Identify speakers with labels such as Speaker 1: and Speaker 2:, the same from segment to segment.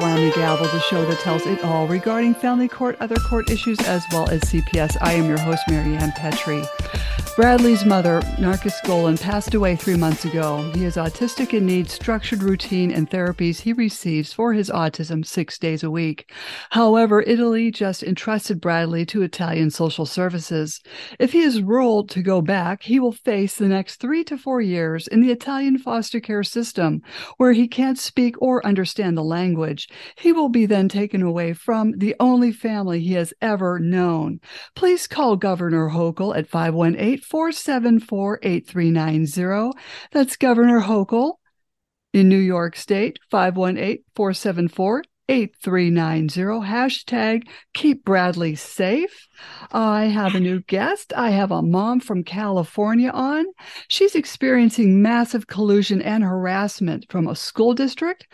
Speaker 1: evening and welcome to Slam the Gavel, the show that tells it all regarding family court, other court issues, as well as CPS. I am your host, Maryann Petri. Bradley's mother, Narkis Golan, passed away three months ago. He is autistic and needs structured routine and therapies he receives for his autism six days a week. However, Italy just entrusted Bradley to Italian social services. If he is ruled to go back, he will face the next three to four years in the Italian foster care system, where he can't speak or understand the language. He will be then taken away from the only family he has ever known. Please call Governor Hochul at 518 474 8390. That's Governor Hochul in New York State, 518 474 8390. Hashtag keep Bradley safe. I have a new guest. I have a mom from California on. She's experiencing massive collusion and harassment from a school district,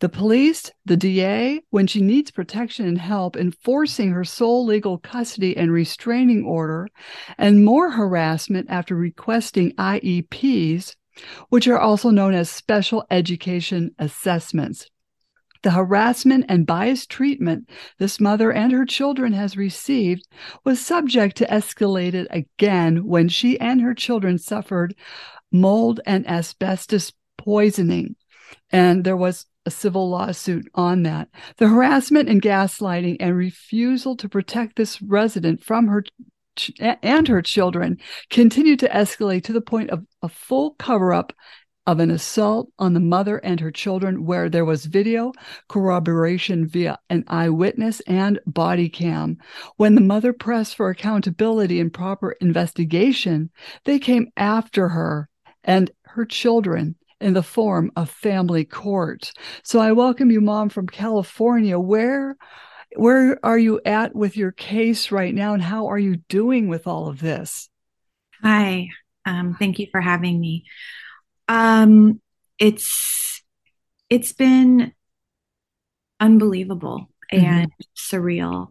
Speaker 1: the police, the DA, when she needs protection and help enforcing her sole legal custody and restraining order, and more harassment after requesting IEPs, which are also known as special education assessments. The harassment and biased treatment this mother and her children has received was subject to escalated again when she and her children suffered mold and asbestos poisoning. And there was a civil lawsuit on that. The harassment and gaslighting and refusal to protect this resident from her and her children continued to escalate to the point of a full cover up of an assault on the mother and her children where there was video corroboration via an eyewitness and body cam. When the mother pressed for accountability and proper investigation, they came after her and her children in the form of family court. So I welcome you, Mom, from California. Where where are you at with your case right now and how are you doing with all of this?
Speaker 2: Hi. Um, thank you for having me. Um, it's it's been unbelievable mm-hmm. and surreal.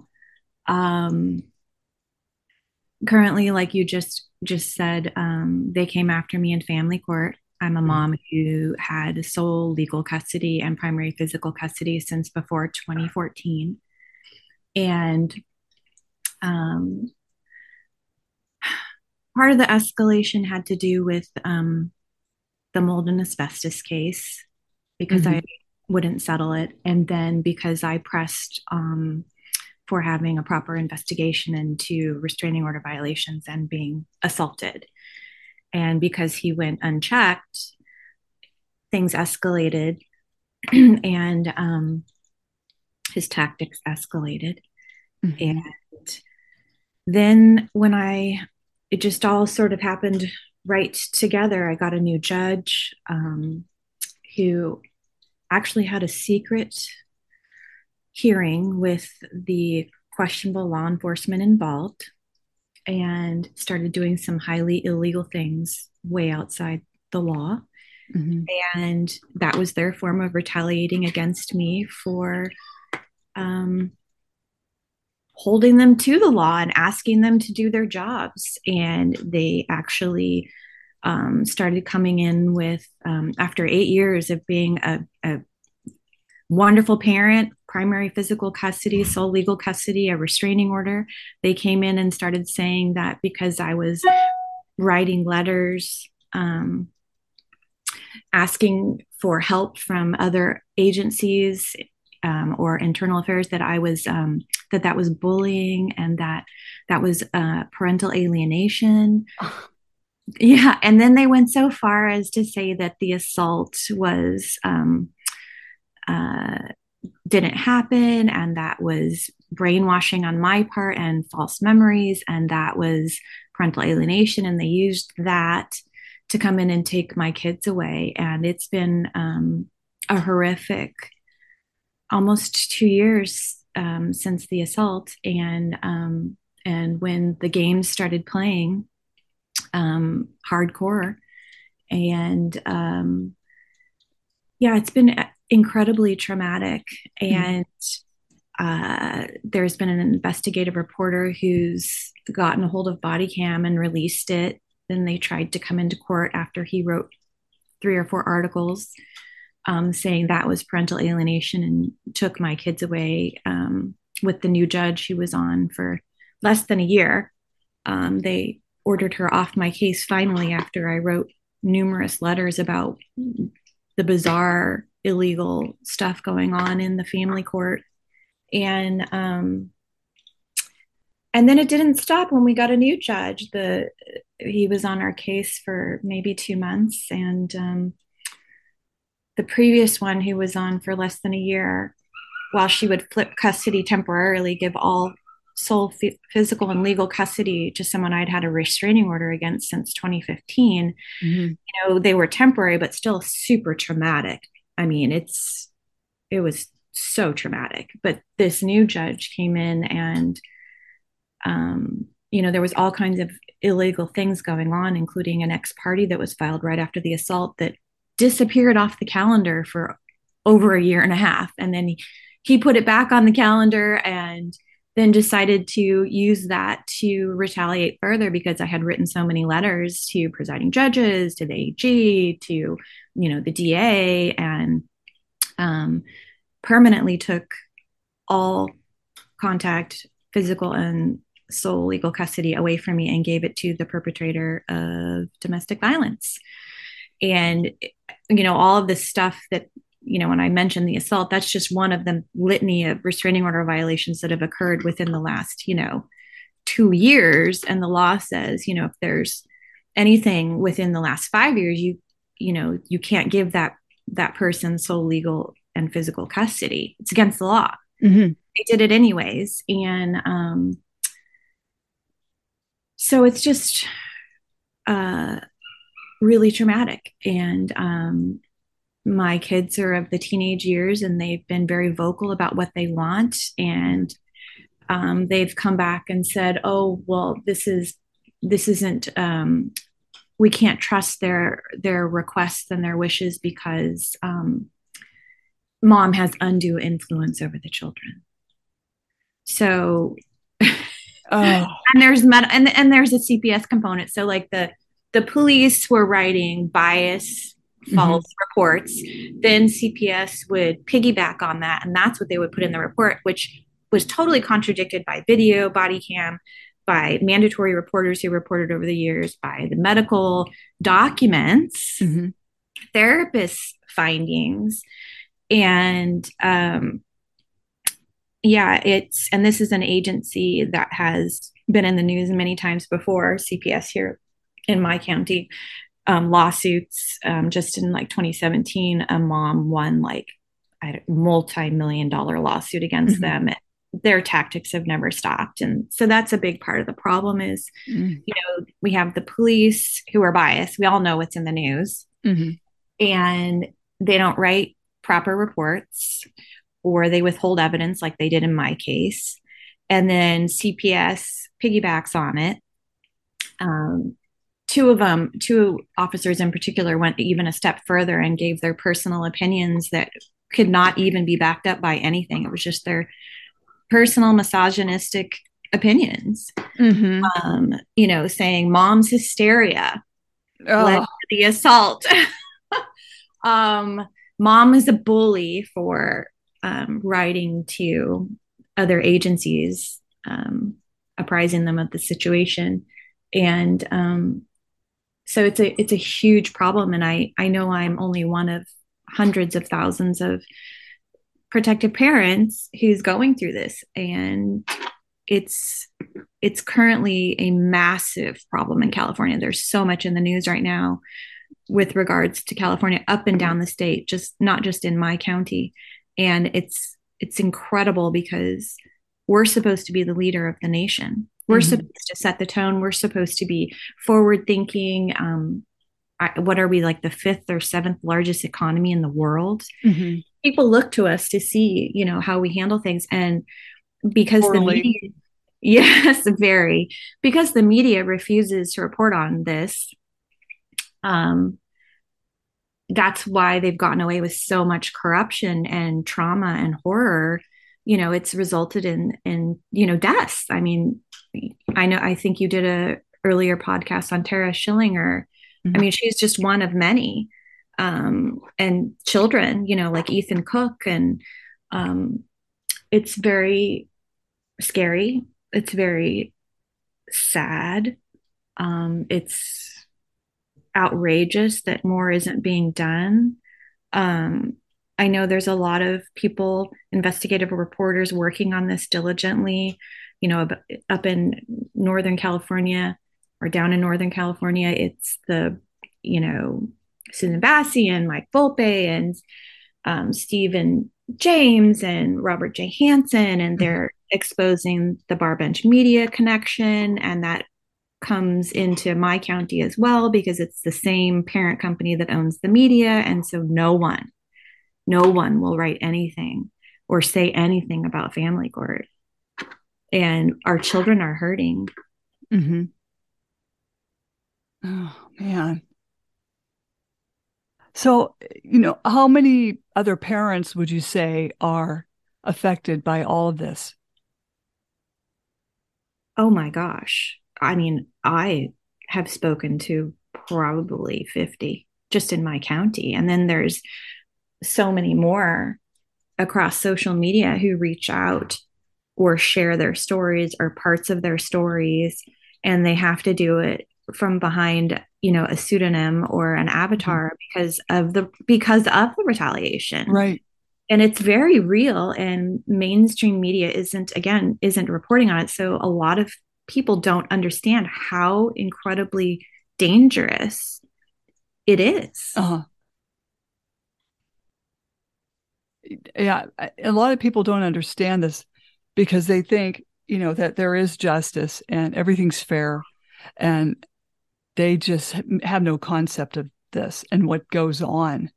Speaker 2: Um, currently, like you just just said, um, they came after me in family court. I'm a mm-hmm. mom who had sole legal custody and primary physical custody since before 2014, and um, part of the escalation had to do with um, the mold and asbestos case because mm-hmm. I wouldn't settle it. And then because I pressed um, for having a proper investigation into restraining order violations and being assaulted. And because he went unchecked, things escalated and um, his tactics escalated. Mm-hmm. And then when I, it just all sort of happened right together. I got a new judge um, who actually had a secret hearing with the questionable law enforcement involved and started doing some highly illegal things way outside the law. Mm-hmm. And that was their form of retaliating against me for um, holding them to the law and asking them to do their jobs. And they actually um, started coming in with, um, after eight years of being a, a, wonderful parent, primary physical custody, sole legal custody, a restraining order, they came in and started saying that because I was writing letters, um, asking for help from other agencies um, or internal affairs that I was um, that that was bullying and that that was uh, parental alienation. Yeah, and then they went so far as to say that the assault was um, uh, didn't happen, and that was brainwashing on my part and false memories, and that was parental alienation, and they used that to come in and take my kids away, and it's been um, a horrific almost two years um, since the assault, and um, and when the games started playing um, hardcore, and um, yeah, it's been incredibly traumatic. Mm-hmm. And uh, there's been an investigative reporter who's gotten a hold of body cam and released it. Then they tried to come into court after he wrote three or four articles um, saying that was parental alienation and took my kids away um, with the new judge who was on for less than a year. Um, they ordered her off my case finally after I wrote numerous letters about the bizarre illegal stuff going on in the family court and um and then it didn't stop when we got a new judge the he was on our case for maybe two months and um the previous one who was on for less than a year while she would flip custody temporarily give all sole f- physical and legal custody to someone I'd had a restraining order against since 2015. Mm-hmm. You know, they were temporary, but still super traumatic. I mean, it's, it was so traumatic. But this new judge came in and, um, you know, there was all kinds of illegal things going on, including an ex parte that was filed right after the assault that disappeared off the calendar for over a year and a half. And then he, put it back on the calendar and then decided to use that to retaliate further because I had written so many letters to presiding judges, to the AG, to you know the DA, and um, permanently took all contact, physical and sole legal custody away from me and gave it to the perpetrator of domestic violence. And you know all of this stuff that you know, when I mentioned the assault, that's just one of the litany of restraining order violations that have occurred within the last, you know, two years. And the law says, you know, if there's anything within the last five years, you, you know, you can't give that that person sole legal and physical custody. It's against the law. Mm-hmm. They did it anyways, and um, so it's just uh, really traumatic. And um, my kids are of the teenage years and they've been very vocal about what they want and um, they've come back and said oh well this is this isn't um, we can't trust their their requests and their wishes because um, mom has undue influence over the children so oh. and there's med- and, and there's a cps component so like the the police were writing bias false mm-hmm. reports, then CPS would piggyback on that. And that's what they would put in the report, which was totally contradicted by video, body cam, by mandatory reporters who reported over the years, by the medical documents, mm-hmm. therapist findings. And um, yeah, it's, and this is an agency that has been in the news many times before, CPS here in my county um, lawsuits. Um, just in like 2017, a mom won like a multi-million dollar lawsuit against mm-hmm. them. Their tactics have never stopped, and so that's a big part of the problem. Is mm-hmm. you know we have the police who are biased. We all know what's in the news, mm-hmm. and they don't write proper reports, or they withhold evidence, like they did in my case. And then CPS piggybacks on it. Um, two of them, two officers in particular, went even a step further and gave their personal opinions that could not even be backed up by anything. It was just their personal misogynistic opinions. Mm-hmm. Um, you know, saying mom's hysteria oh. led to the assault. um, mom is a bully for um, writing to other agencies, um, apprising them of the situation. And um, so it's a it's a huge problem. And i i know i'm only one of hundreds of thousands of protective parents who's going through this. And it's it's currently a massive problem in california. There's so much in the news right now with regards to california up and down the state just not just in my county. And it's it's incredible because we're supposed to be the leader of the nation we're mm-hmm. supposed to set the tone. We're supposed to be forward thinking. Um, I, what are we like the fifth or seventh largest economy in the world? Mm-hmm. People look to us to see, you know, how we handle things, and because Poorly. the media, yes, very because the media refuses to report on this. Um, that's why they've gotten away with so much corruption and trauma and horror you know it's resulted in in you know deaths i mean I know I think you did a earlier podcast on Tara Schillinger. Mm-hmm. I mean, she's just one of many um, and children, you know, like Ethan Cook. And um, it's very scary. It's very sad. Um, it's outrageous that more isn't being done. Um, I know there's a lot of people, investigative reporters, working on this diligently. You know, up in Northern California or down in Northern California, it's the, you know, Susan Bassi and Mike Volpe and um, Stephen James and Robert J. Hansen, and they're exposing the bar bench media connection. And that comes into my county as well because it's the same parent company that owns the media. And so no one, no one will write anything or say anything about family court. And our children are hurting.
Speaker 1: Mm-hmm. Oh, man. So, you know, how many other parents would you say are affected by all of this?
Speaker 2: Oh my gosh. I mean, I have spoken to probably 50 just in my county. And then there's so many more across social media who reach out or share their stories or parts of their stories. And they have to do it from behind you know a pseudonym or an avatar mm-hmm. because of the because of the retaliation
Speaker 1: right
Speaker 2: and it's very real and mainstream media isn't again isn't reporting on it so a lot of people don't understand how incredibly dangerous it is
Speaker 1: uh-huh. yeah a lot of people don't understand this because they think you know that there is justice and everything's fair and they just have no concept of this and what goes on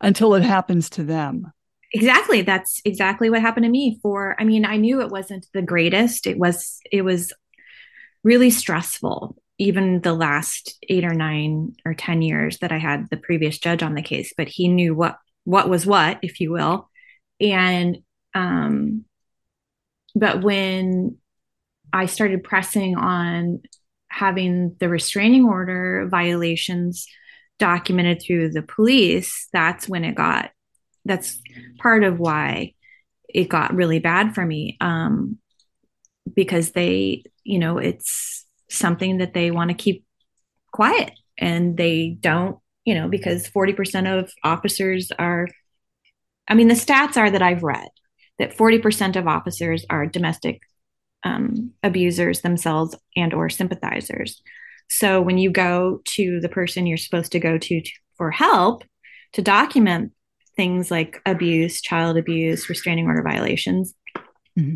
Speaker 1: until it happens to them.
Speaker 2: Exactly. That's exactly what happened to me for I mean, I knew it wasn't the greatest. It was it was really stressful even the last 8 or 9 or 10 years that I had the previous judge on the case, but he knew what what was what, if you will. And um but when I started pressing on having the restraining order violations documented through the police, that's when it got, that's part of why it got really bad for me. Um, because they, you know, it's something that they want to keep quiet and they don't, you know, because 40% of officers are, I mean, the stats are that I've read that 40% of officers are domestic um, abusers themselves and or sympathizers so when you go to the person you're supposed to go to, to for help to document things like abuse child abuse restraining order violations mm-hmm.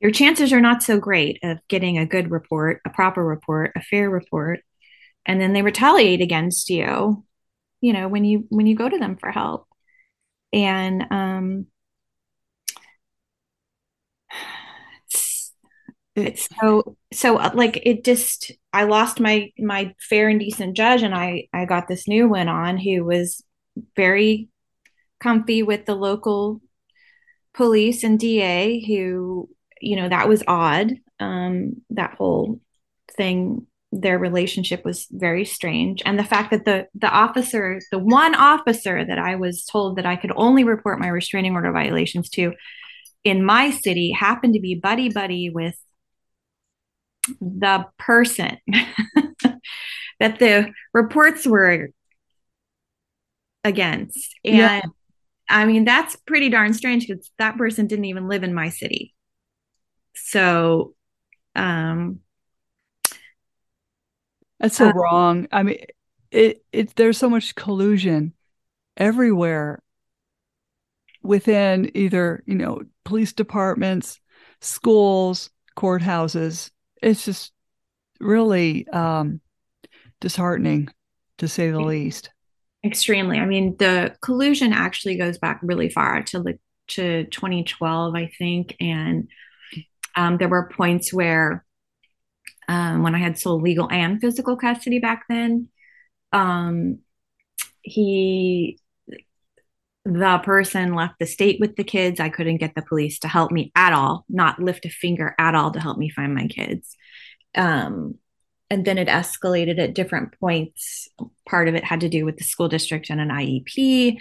Speaker 2: your chances are not so great of getting a good report a proper report a fair report and then they retaliate against you you know when you when you go to them for help and um it's so so uh, like it just i lost my my fair and decent judge and i i got this new one on who was very comfy with the local police and da who you know that was odd. Um that whole thing their relationship was very strange. And the fact that the the officer the one officer that i was told that i could only report my restraining order violations to in my city happened to be buddy buddy with the person that the reports were against. And yeah. I mean, that's pretty darn strange because that person didn't even live in my city. So, um,
Speaker 1: that's so uh, wrong. I mean, it, it, there's so much collusion everywhere within either, you know, police departments, schools, courthouses, it's just really um, disheartening to say the least.
Speaker 2: Extremely. I mean, the collusion actually goes back really far to like to 2012, I think, and um, there were points where um, when I had sole legal and physical custody back then, um, he the person left the state with the kids. I couldn't get the police to help me at all, not lift a finger at all to help me find my kids. Um, and then it escalated at different points. Part of it had to do with the school district and an IEP.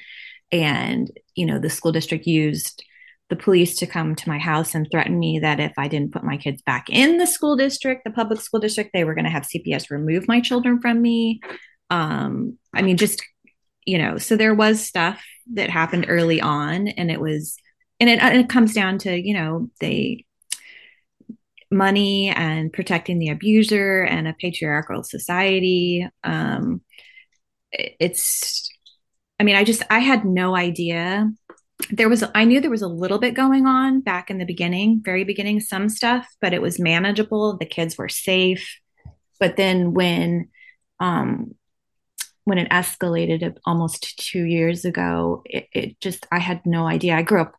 Speaker 2: And, you know, the school district used the police to come to my house and threaten me that if I didn't put my kids back in the school district, the public school district, they were going to have CPS remove my children from me. Um, I mean, just, you know, so there was stuff that happened early on, and it was, and it, and it comes down to, you know, they, money and protecting the abuser and a patriarchal society. Um, it's, I mean, I just, I had no idea. There was, I knew there was a little bit going on back in the beginning, very beginning, some stuff, but it was manageable. The kids were safe. But then when, um, when it escalated almost two years ago, it, it just, I had no idea. I grew up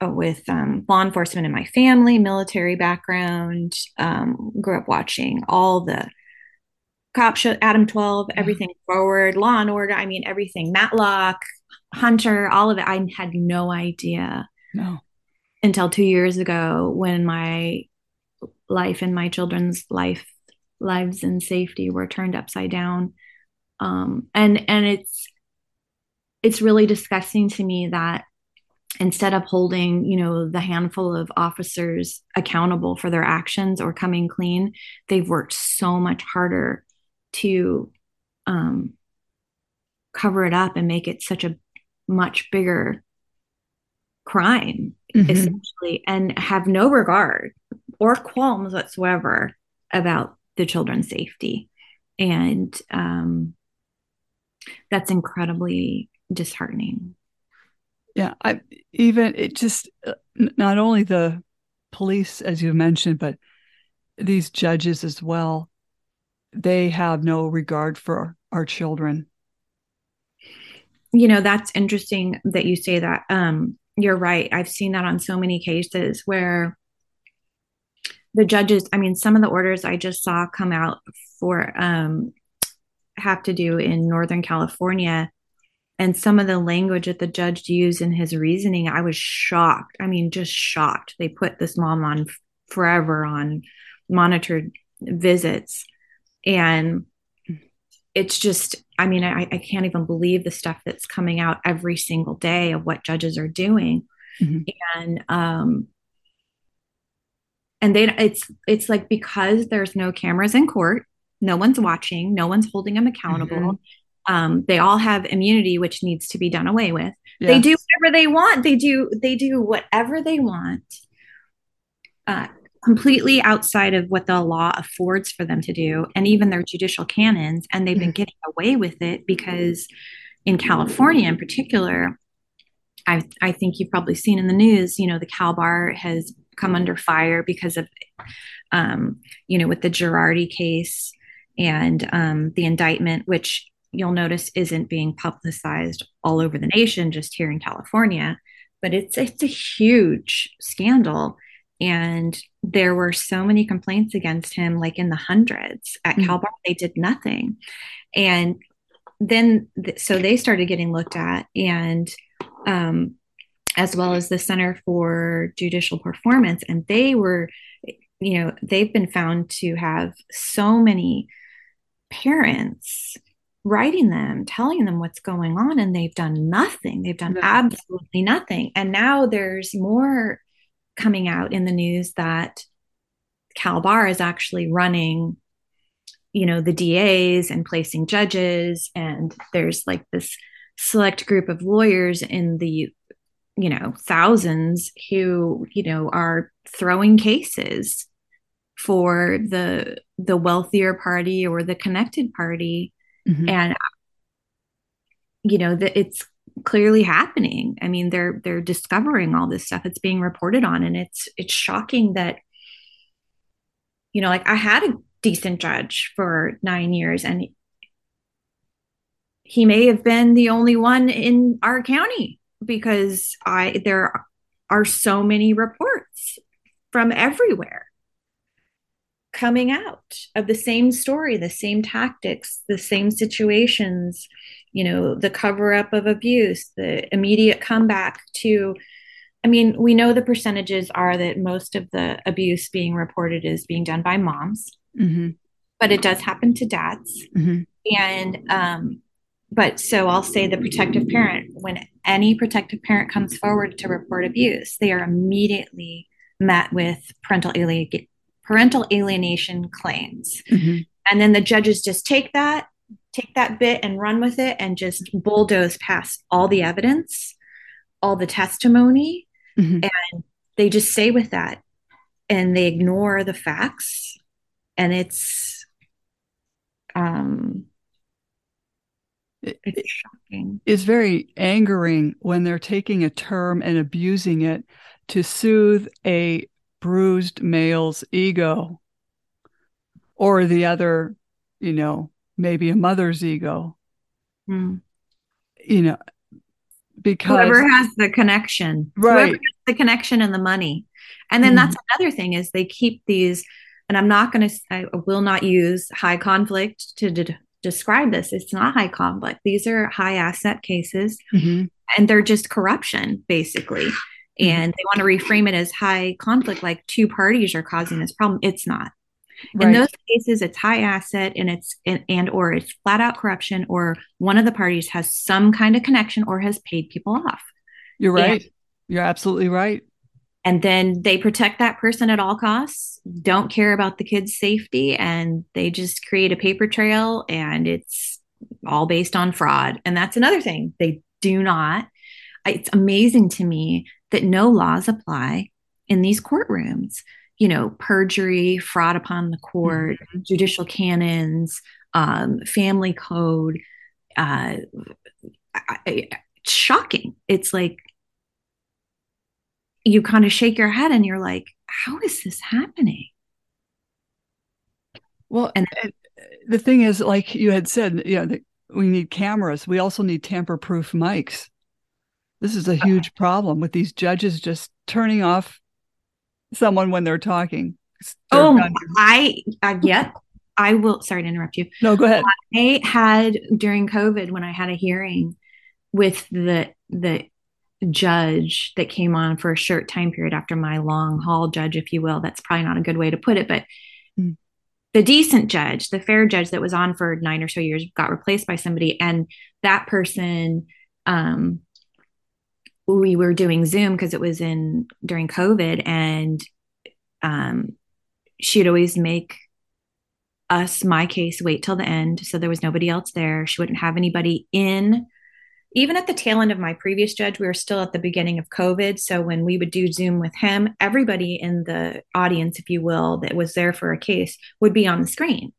Speaker 2: uh, with um, law enforcement in my family, military background. Um, grew up watching all the cop show, Adam 12, everything forward, Law and Order. I mean, everything, Matlock, Hunter, all of it. I had no idea.
Speaker 1: No.
Speaker 2: Until two years ago when my life and my children's life lives and safety were turned upside down. Um, and and it's it's really disgusting to me that instead of holding you know the handful of officers accountable for their actions or coming clean they've worked so much harder to um, cover it up and make it such a much bigger crime mm-hmm. essentially and have no regard or qualms whatsoever about the children's safety and um, that's incredibly disheartening
Speaker 1: yeah, I even it just uh, not only the police as you mentioned, but these judges as well. They have no regard for our children.
Speaker 2: You know, that's interesting that you say that. Um, you're right. I've seen that on so many cases where the judges, I mean, some of the orders I just saw come out for um, have to do in Northern California. And some of the language that the judge used in his reasoning i was shocked. I mean just shocked. They put this mom on forever on monitored visits. And it's just i mean I, I can't even believe the stuff that's coming out every single day of what judges are doing. Mm-hmm. and um and they it's it's like because there's no cameras in court no one's watching. No one's holding them accountable. Mm-hmm. Um, they all have immunity which needs to be done away with. They do whatever they want. They do they do whatever they want uh, completely outside of what the law affords for them to do and even their judicial canons and they've been mm-hmm. getting away with it because in california in particular I, I think you've probably seen in the news you know the cal bar has come under fire because of um, you know with the girardi case and um, the indictment which you'll notice isn't being publicized all over the nation, just here in California. But it's it's a huge scandal. And there were so many complaints against him, like in the hundreds at mm-hmm. CalBar. They did nothing. And then, th- so they started getting looked at, and um, as well as the Center for Judicial Performance. And they were, you know, they've been found to have so many parents writing them, telling them what's going on, and they've done nothing. They've done absolutely nothing. And now there's more coming out in the news that Cal Bar is actually running, you know, the DAs and placing judges. And there's like this select group of lawyers in the, you know, thousands who, you know, are throwing cases for the the wealthier party or the connected party. Mm-hmm. and you know that it's clearly happening. I mean they're they're discovering all this stuff. It's being reported on and it's it's shocking that you know like i had a decent judge for 9 years and he may have been the only one in our county because i there are so many reports from everywhere coming out of the same story, the same tactics, the same situations, you know, the cover up of abuse, the immediate comeback to. I mean, we know the percentages are that most of the abuse being reported is being done by moms. Mm-hmm. but it does happen to dads.
Speaker 1: Mm-hmm.
Speaker 2: And um, but so I'll say the protective parent, when any protective parent comes forward to report abuse, they are immediately met with parental alien parental alienation claims.
Speaker 1: Mm-hmm.
Speaker 2: And then the judges just take that, take that bit and run with it and just bulldoze past all the evidence, all the testimony,
Speaker 1: Mhm.
Speaker 2: and they just stay with that and they ignore the facts. And it's um it's shocking.
Speaker 1: it's very angering when they're taking a term and abusing it to soothe a bruised male's ego or the other, you know, maybe a mother's ego,
Speaker 2: Hmm.
Speaker 1: you know, because
Speaker 2: whoever has the connection whoever
Speaker 1: Right.
Speaker 2: has the connection and the money and then
Speaker 1: Mhm.
Speaker 2: that's another thing is they keep these and i'm not going to i will not use high conflict to de- describe this it's not high conflict these are high asset cases
Speaker 1: Mhm.
Speaker 2: and they're just corruption basically Mm-hmm. and they want to reframe it as high conflict like two parties are causing this problem. It's not. In those cases it's high asset and it's and, and or it's flat out corruption or one of the parties has some kind of connection or has paid people off.
Speaker 1: You're right. You're absolutely right.
Speaker 2: and then they protect that person at all costs don't care about the kids safety and they just create a paper trail and it's all based on fraud. And that's another thing. They do not. It's amazing to me that no laws apply in these courtrooms you know perjury fraud upon the court judicial canons um, family code uh, I, I, it's shocking it's like you kind of shake your head and you're like, how is this happening?
Speaker 1: Well,
Speaker 2: And-
Speaker 1: and the thing is, like you had said, you know, we need cameras. We also need tamper-proof mics. This is a huge problem with these judges just turning off someone when they're talking. They're
Speaker 2: Oh. I, I, yep. I will, sorry to interrupt you.
Speaker 1: no, go ahead.
Speaker 2: I had during COVID when I had a hearing with the, the judge that came on for a short time period after my long haul judge, if you will. That's probably not a good way to put it, but
Speaker 1: Mm.
Speaker 2: the decent judge, the fair judge that was on for nine or so years got replaced by somebody. And that person, um, we were doing Zoom because it was in during COVID and um, she'd always make us, my case, wait till the end. So there was nobody else there. She wouldn't have anybody in. Even at the tail end of my previous judge, we were still at the beginning of COVID. So when we would do Zoom with him, everybody in the audience, if you will, that was there for a case would be on the screen.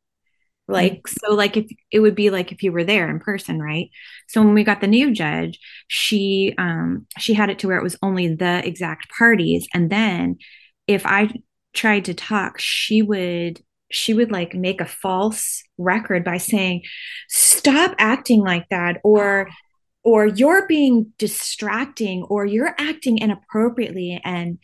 Speaker 2: Like, so like if it would be like if you were there in person, right? So when we got the new judge, she um she had it to where it was only the exact parties. And then if I tried to talk, she would she would like make a false record by saying, stop acting like that, or or you're being distracting, or you're acting inappropriately. And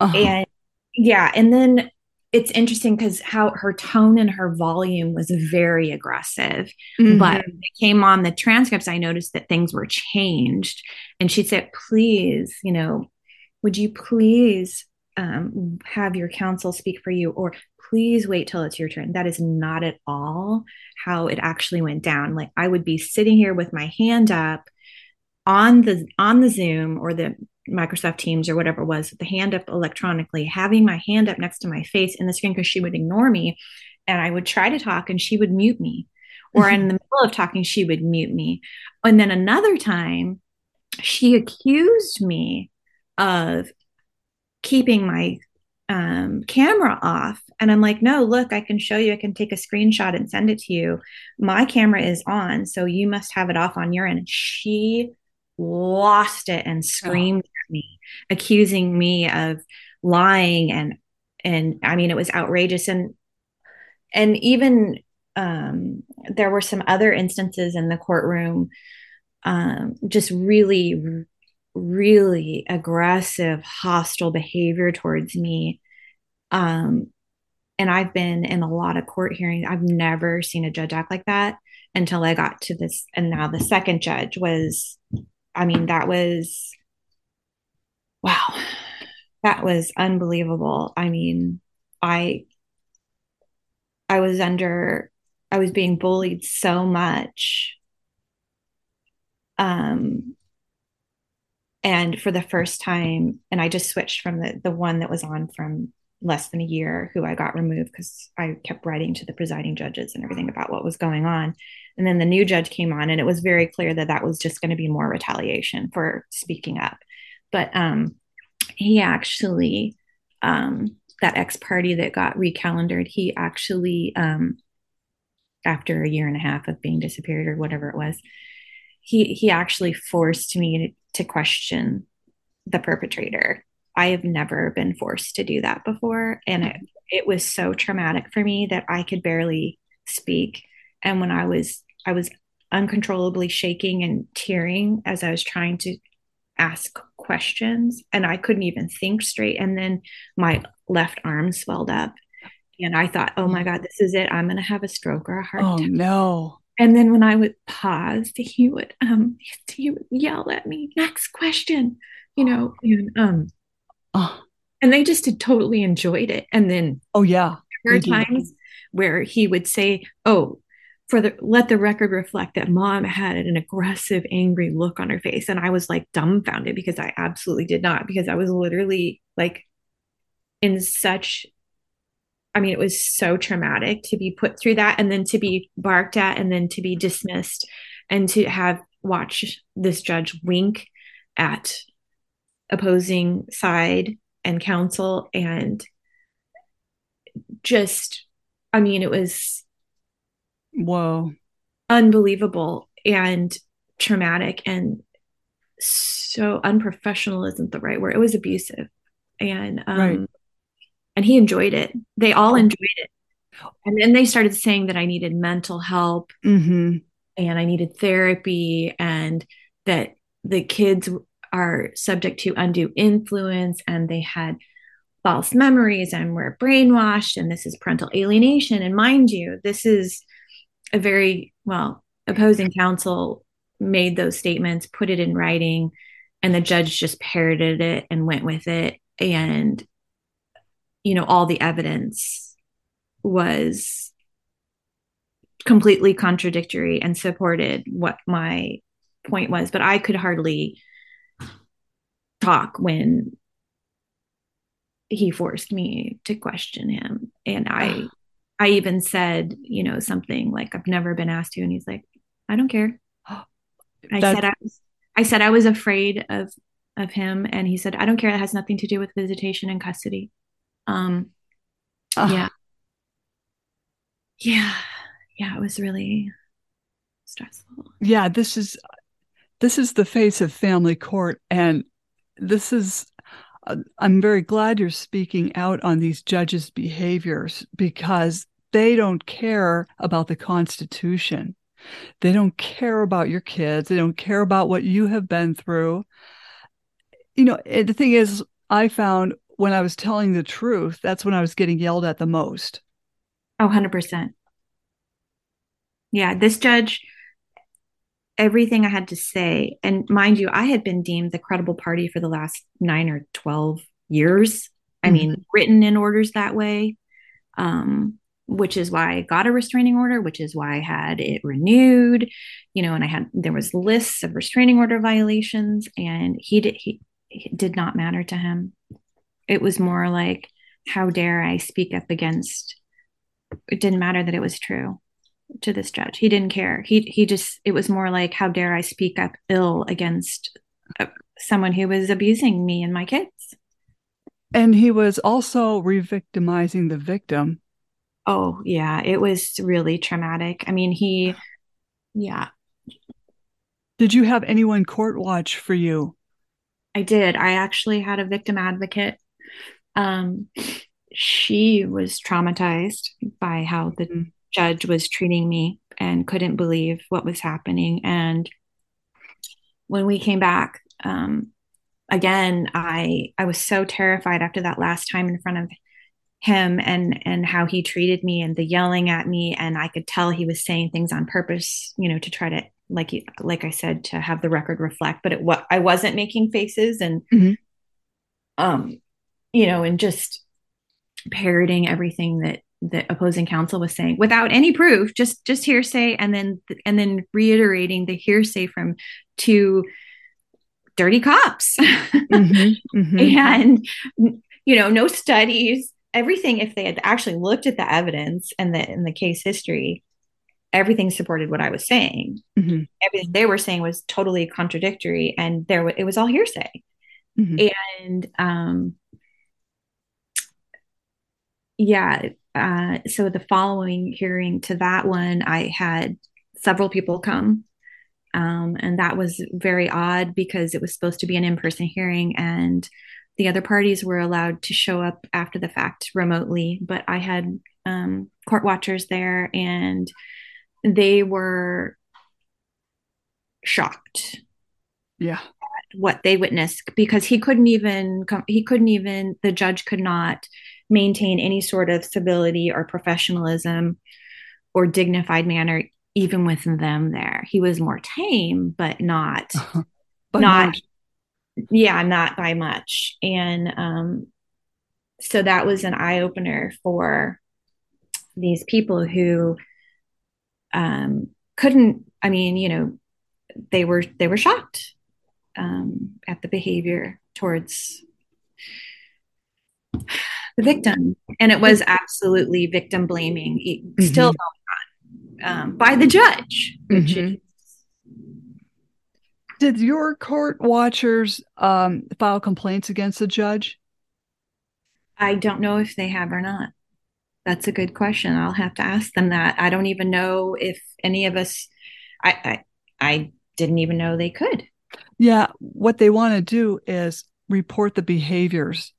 Speaker 1: Uh-huh.
Speaker 2: and yeah, and then it's interesting because how her tone and her volume was very aggressive.
Speaker 1: Mhm.
Speaker 2: But when it came on the transcripts, I noticed that things were changed. And she said, please, you know, would you please um, have your counsel speak for you? Or please wait till it's your turn. That is not at all how it actually went down. Like I would be sitting here with my hand up on the on the Zoom or the Microsoft Teams or whatever it was, the hand up electronically, having my hand up next to my face in the screen because she would ignore me. And I would try to talk and she would mute me. Or in the middle of talking, she would mute me. And then another time, she accused me of keeping my um, camera off. And I'm like, no, look, I can show you. I can take a screenshot and send it to you. My camera is on, so you must have it off on your end. She lost it and screamed at me, accusing me of lying and and I mean it was outrageous. And and even um, there were some other instances in the courtroom um, just really really aggressive hostile behavior towards me. Um, and I've been in a lot of court hearings. I've never seen a judge act like that until I got to this and now the second judge was I mean that was wow that was unbelievable I mean I I was under I was being bullied so much. Um and for the first time and I just switched from the the one that was on from less than a year who I got removed because I kept writing to the presiding judges and everything about what was going on. And then the new judge came on, and it was very clear that that was just going to be more retaliation for speaking up. But um, he actually, um, that ex parte that got recalendared, he actually, um, after a year and a half of being disappeared or whatever it was, he he actually forced me to, to question the perpetrator I have never been forced to do that before. And it, it was so traumatic for me that I could barely speak. And when I was, I was uncontrollably shaking and tearing as I was trying to ask questions and I couldn't even think straight. And then my left arm swelled up. And I thought, oh my God, this is it. I'm going to have a stroke or a heart
Speaker 1: oh,
Speaker 2: attack.
Speaker 1: no.
Speaker 2: And then when I would pause, he would um he would yell at me, next question, you know, and um Oh. And they just had totally enjoyed it. And then,
Speaker 1: oh yeah,
Speaker 2: there are times where he would say, "Oh, for the let the record reflect that mom had an aggressive, angry look on her face," and I was like dumbfounded because I absolutely did not because I was literally like in such. I mean, it was so traumatic to be put through that and then to be barked at and then to be dismissed and to have watched this judge wink at opposing side and counsel and just i mean it was
Speaker 1: whoa.
Speaker 2: Unbelievable and traumatic and so unprofessional isn't the right word. It was abusive. And um right. and he enjoyed it. They all enjoyed it. And then they started saying that i needed mental help
Speaker 1: mm-hmm.
Speaker 2: and i needed therapy and that the kids are subject to undue influence and they had false memories and were brainwashed and this is parental alienation. And mind you this is a very well opposing counsel made those statements put it in writing and the judge just parroted it and went with it. And you know all the evidence was completely contradictory and supported what my point was. But i could hardly talk when he forced me to question him. And i i even said you know something like i've never been asked to and he's like i don't care. I said I, was, I said i was afraid of of him and he said i don't care. That has nothing to do with visitation and custody. Um uh, yeah. Yeah. Yeah it was really stressful.
Speaker 1: Yeah this is this is the face of family court and this is I'm very glad you're speaking out on these judges' behaviors because they don't care about the Constitution. They don't care about your kids. They don't care about what you have been through. You know, the thing is, I found when I was telling the truth, that's when I was getting yelled at the most.
Speaker 2: Oh, 100%. Yeah, this judge, everything I had to say. And mind you, I had been deemed the credible party for the last nine or 12 years. I mm-hmm. mean, written in orders that way, um, which is why I got a restraining order, which is why I had it renewed, you know, and I had, there was lists of restraining order violations and he did, he, it did not matter to him. It was more like, how dare I speak up against, it didn't matter that it was true to this judge. He didn't care. He he just it was more like how dare I speak up ill against uh, someone who was abusing me and my kids.
Speaker 1: And he was also re-victimizing the victim.
Speaker 2: Oh, yeah, it was really traumatic. I mean, he yeah.
Speaker 1: Did you have anyone court watch for you?
Speaker 2: I did. I actually had a victim advocate. Um she was traumatized by how the mm judge was treating me and couldn't believe what was happening. And when we came back, um, again, I I was so terrified after that last time in front of him and and how he treated me and the yelling at me and I could tell he was saying things on purpose, you know, to try to like like I said to have the record reflect, but it what I wasn't making faces and mm-hmm. um you know and just parroting everything that the opposing counsel was saying without any proof just just hearsay and then and then reiterating the hearsay from two dirty cops mm-hmm, mm-hmm. and you know no studies everything if they had actually looked at the evidence and the in the case history everything supported what i was saying mm-hmm. everything they were saying was totally contradictory and there it was all hearsay mm-hmm. and um yeah uh, so the following hearing to that one, I had several people come. Um, and that was very odd because it was supposed to be an in person hearing and the other parties were allowed to show up after the fact remotely. But I had um, court watchers there and they were shocked.
Speaker 1: Yeah.
Speaker 2: What they witnessed because he couldn't even come, he couldn't even, the judge could not maintain any sort of civility or professionalism or dignified manner even with them there he was more tame but not not much. yeah not by much and um so that was an eye-opener for these people who um couldn't i mean you know they were they were shocked um at the behavior towards the victim. And it was absolutely victim blaming, mm-hmm. still going on um, by the judge. Mm-hmm.
Speaker 1: Did your court watchers um, file complaints against the judge?
Speaker 2: I don't know if they have or not. That's a good question. I'll have to ask them that. I don't even know if any of us. I I, I didn't even know they could.
Speaker 1: Yeah, what they want to do is report the behaviors.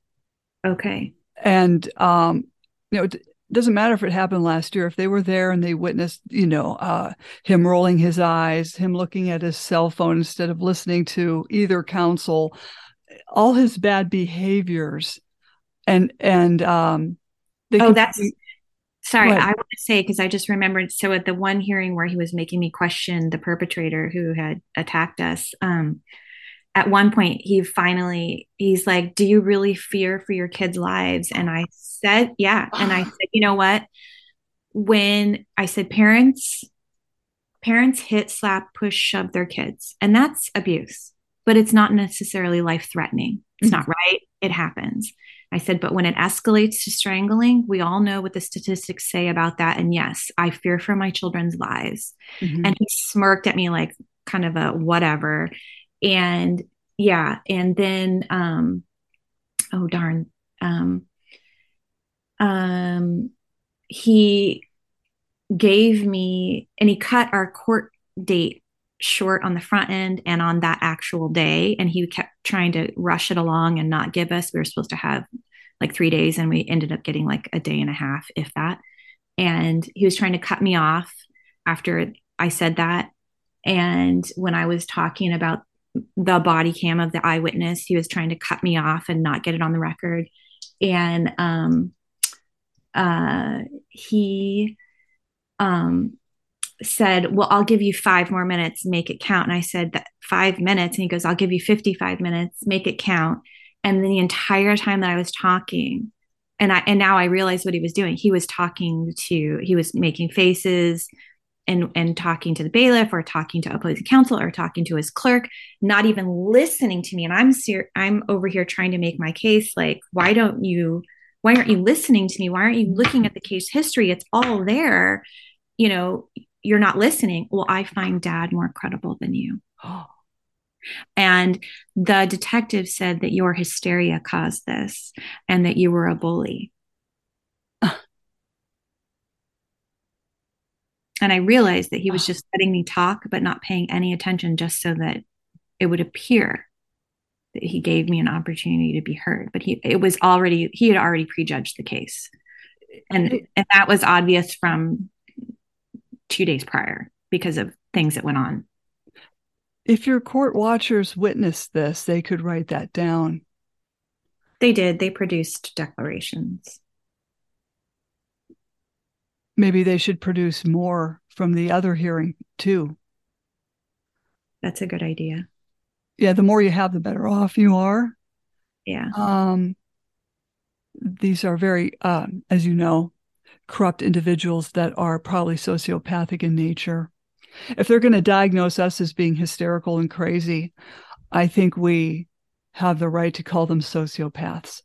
Speaker 2: Okay
Speaker 1: and um, you know, it doesn't matter if it happened last year. If they were there and they witnessed, you know, uh, him rolling his eyes, him looking at his cell phone instead of listening to either counsel, all his bad behaviors, and and um,
Speaker 2: oh, that's. Sorry, I want to say because I just remembered. So at the one hearing where he was making me question the perpetrator who had attacked us, um, at one point he finally he's like do you really fear for your kids lives? And i said yeah. And i said you know what? When i said parents parents hit slap push shove their kids and that's abuse but it's not necessarily life threatening it's mm-hmm. not right? It happens. I said but when it escalates to strangling we all know what the statistics say about that and yes i fear for my children's lives. Mm-hmm. and he smirked at me like kind of a whatever and yeah and then um oh darn um um he gave me and he cut our court date short on the front end and on that actual day. And he kept trying to rush it along and not give us. We were supposed to have like 3 days and we ended up getting like a day and a half if that. And he was trying to cut me off after I said that. And when I was talking about the body cam of the eyewitness. He was trying to cut me off and not get it on the record. And um, uh, he um, said, Well, I'll give you five more minutes, make it count. And I said, that Five minutes. And he goes, I'll give you 55 minutes, make it count. And then the entire time that I was talking, and I and now I realized what he was doing. He was talking to, he was making faces, and and talking to the bailiff or talking to opposing counsel or talking to his clerk not even listening to me. And i'm ser- i'm over here trying to make my case like why don't you why aren't you listening to me? Why aren't you looking at the case history? It's all there. You know you're not listening. Well i find dad more credible than you. And the detective said that your hysteria caused this and that you were a bully And I realized that he was just letting me talk, but not paying any attention just so that it would appear that he gave me an opportunity to be heard. But he, it was already, he had already prejudged the case. And, and that was obvious from two days prior because of things that went on.
Speaker 1: If your court watchers witnessed this, they could write that down.
Speaker 2: They did. They produced declarations
Speaker 1: maybe they should produce more from the other hearing too.
Speaker 2: That's a good idea.
Speaker 1: Yeah, the more you have, the better off you are.
Speaker 2: Yeah.
Speaker 1: Um, these are very, uh, as you know, corrupt individuals that are probably sociopathic in nature. If they're going to diagnose us as being hysterical and crazy, I think we have the right to call them sociopaths.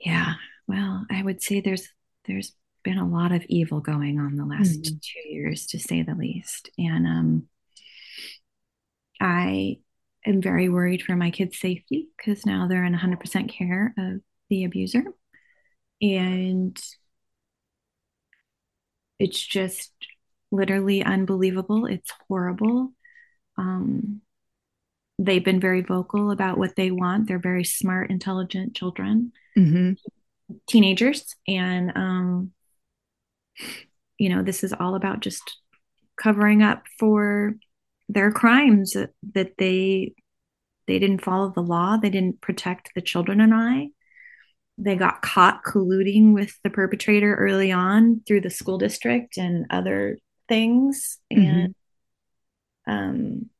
Speaker 2: Yeah. Well, I would say there's there's been a lot of evil going on the last mm-hmm. two years, to say the least. And um, I am very worried for my kids' safety because now they're in 100% care of the abuser. And it's just literally unbelievable. It's horrible. Um, they've been very vocal about what they want. They're very smart, intelligent children, mm-hmm. teenagers. And, um, you know, this is all about just covering up for their crimes that, they they didn't follow the law they didn't protect the children and i they got caught colluding with the perpetrator early on through the school district and other things mm-hmm. and um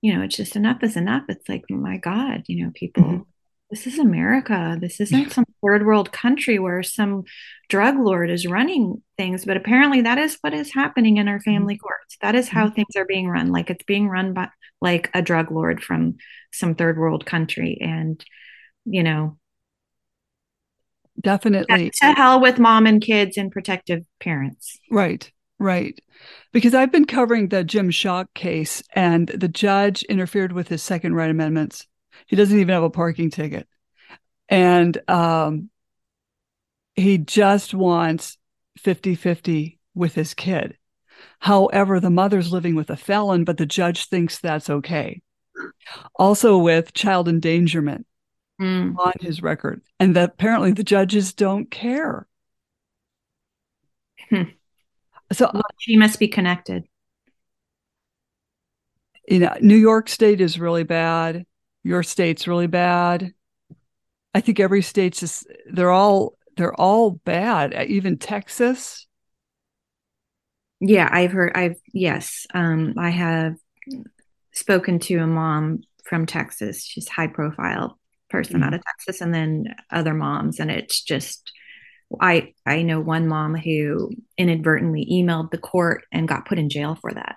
Speaker 2: you know it's just enough is enough it's like my god you know people mm-hmm. This is america. This isn't some third world country where some drug lord is running things but apparently that is what is happening in our mm-hmm. family courts. That is how mm-hmm. things are being run. Like it's being run by like a drug lord from some third world country. And you know
Speaker 1: definitely.
Speaker 2: to hell with mom and kids and protective parents.
Speaker 1: Right. Right. Because i've been covering the jim Shock case and the judge interfered with his second right amendments he doesn't even have a parking ticket and um, he just wants 50-50 with his kid however the mother's living with a felon but the judge thinks that's okay also with child endangerment mm. on his record, and that apparently the judges don't care.
Speaker 2: Hmm. So well, she must be connected.
Speaker 1: You know, New York State is really bad. Your state's really bad. I think every state's just they're all they're all bad. Even Texas.
Speaker 2: Yeah, I've heard. I've yes, um, I have spoken to a mom from Texas. She's high profile, person mm-hmm. out of Texas and then other moms and it's just I I know one mom who inadvertently emailed the court and got put in jail for that.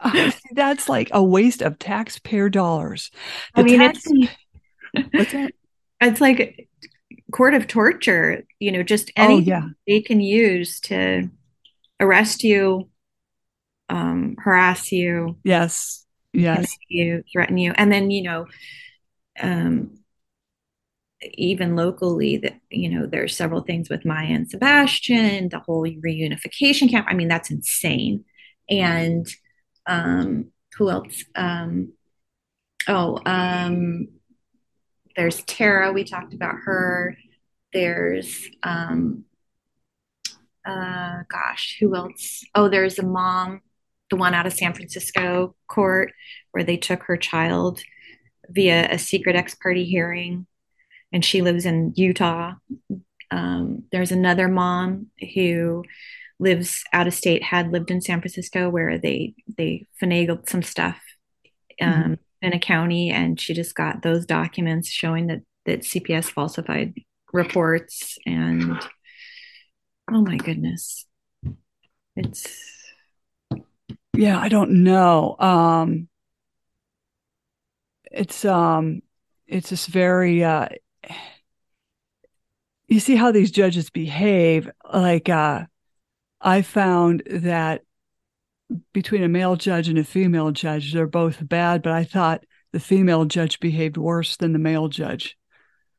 Speaker 1: Uh, that's like a waste of taxpayer dollars. The I mean, tax-
Speaker 2: it's, what's that? It's like court of torture. You know, just anything oh, yeah. they can use to arrest you, um, harass you.
Speaker 1: Yes, yes,
Speaker 2: you threaten you, and then you know um, even locally that you know there's several things with Maya and Sebastian, the whole reunification camp. I mean, that's insane. And um, who else? Um, oh, um, there's Tara. We talked about her. There's um, uh, gosh, who else? Oh, there's a mom, the one out of San Francisco court where they took her child via a secret ex parte hearing, and she lives in Utah. Um, there's another mom who lives out of state, had lived in San Francisco, where they they finagled some stuff um, mm-hmm. in a county, and she just got those documents showing that that CPS falsified reports, and oh my goodness, it's
Speaker 1: yeah, I don't know. Um, it's um it's just very uh you see how these judges behave like uh i found that between a male judge and a female judge they're both bad but i thought the female judge behaved worse than the male judge.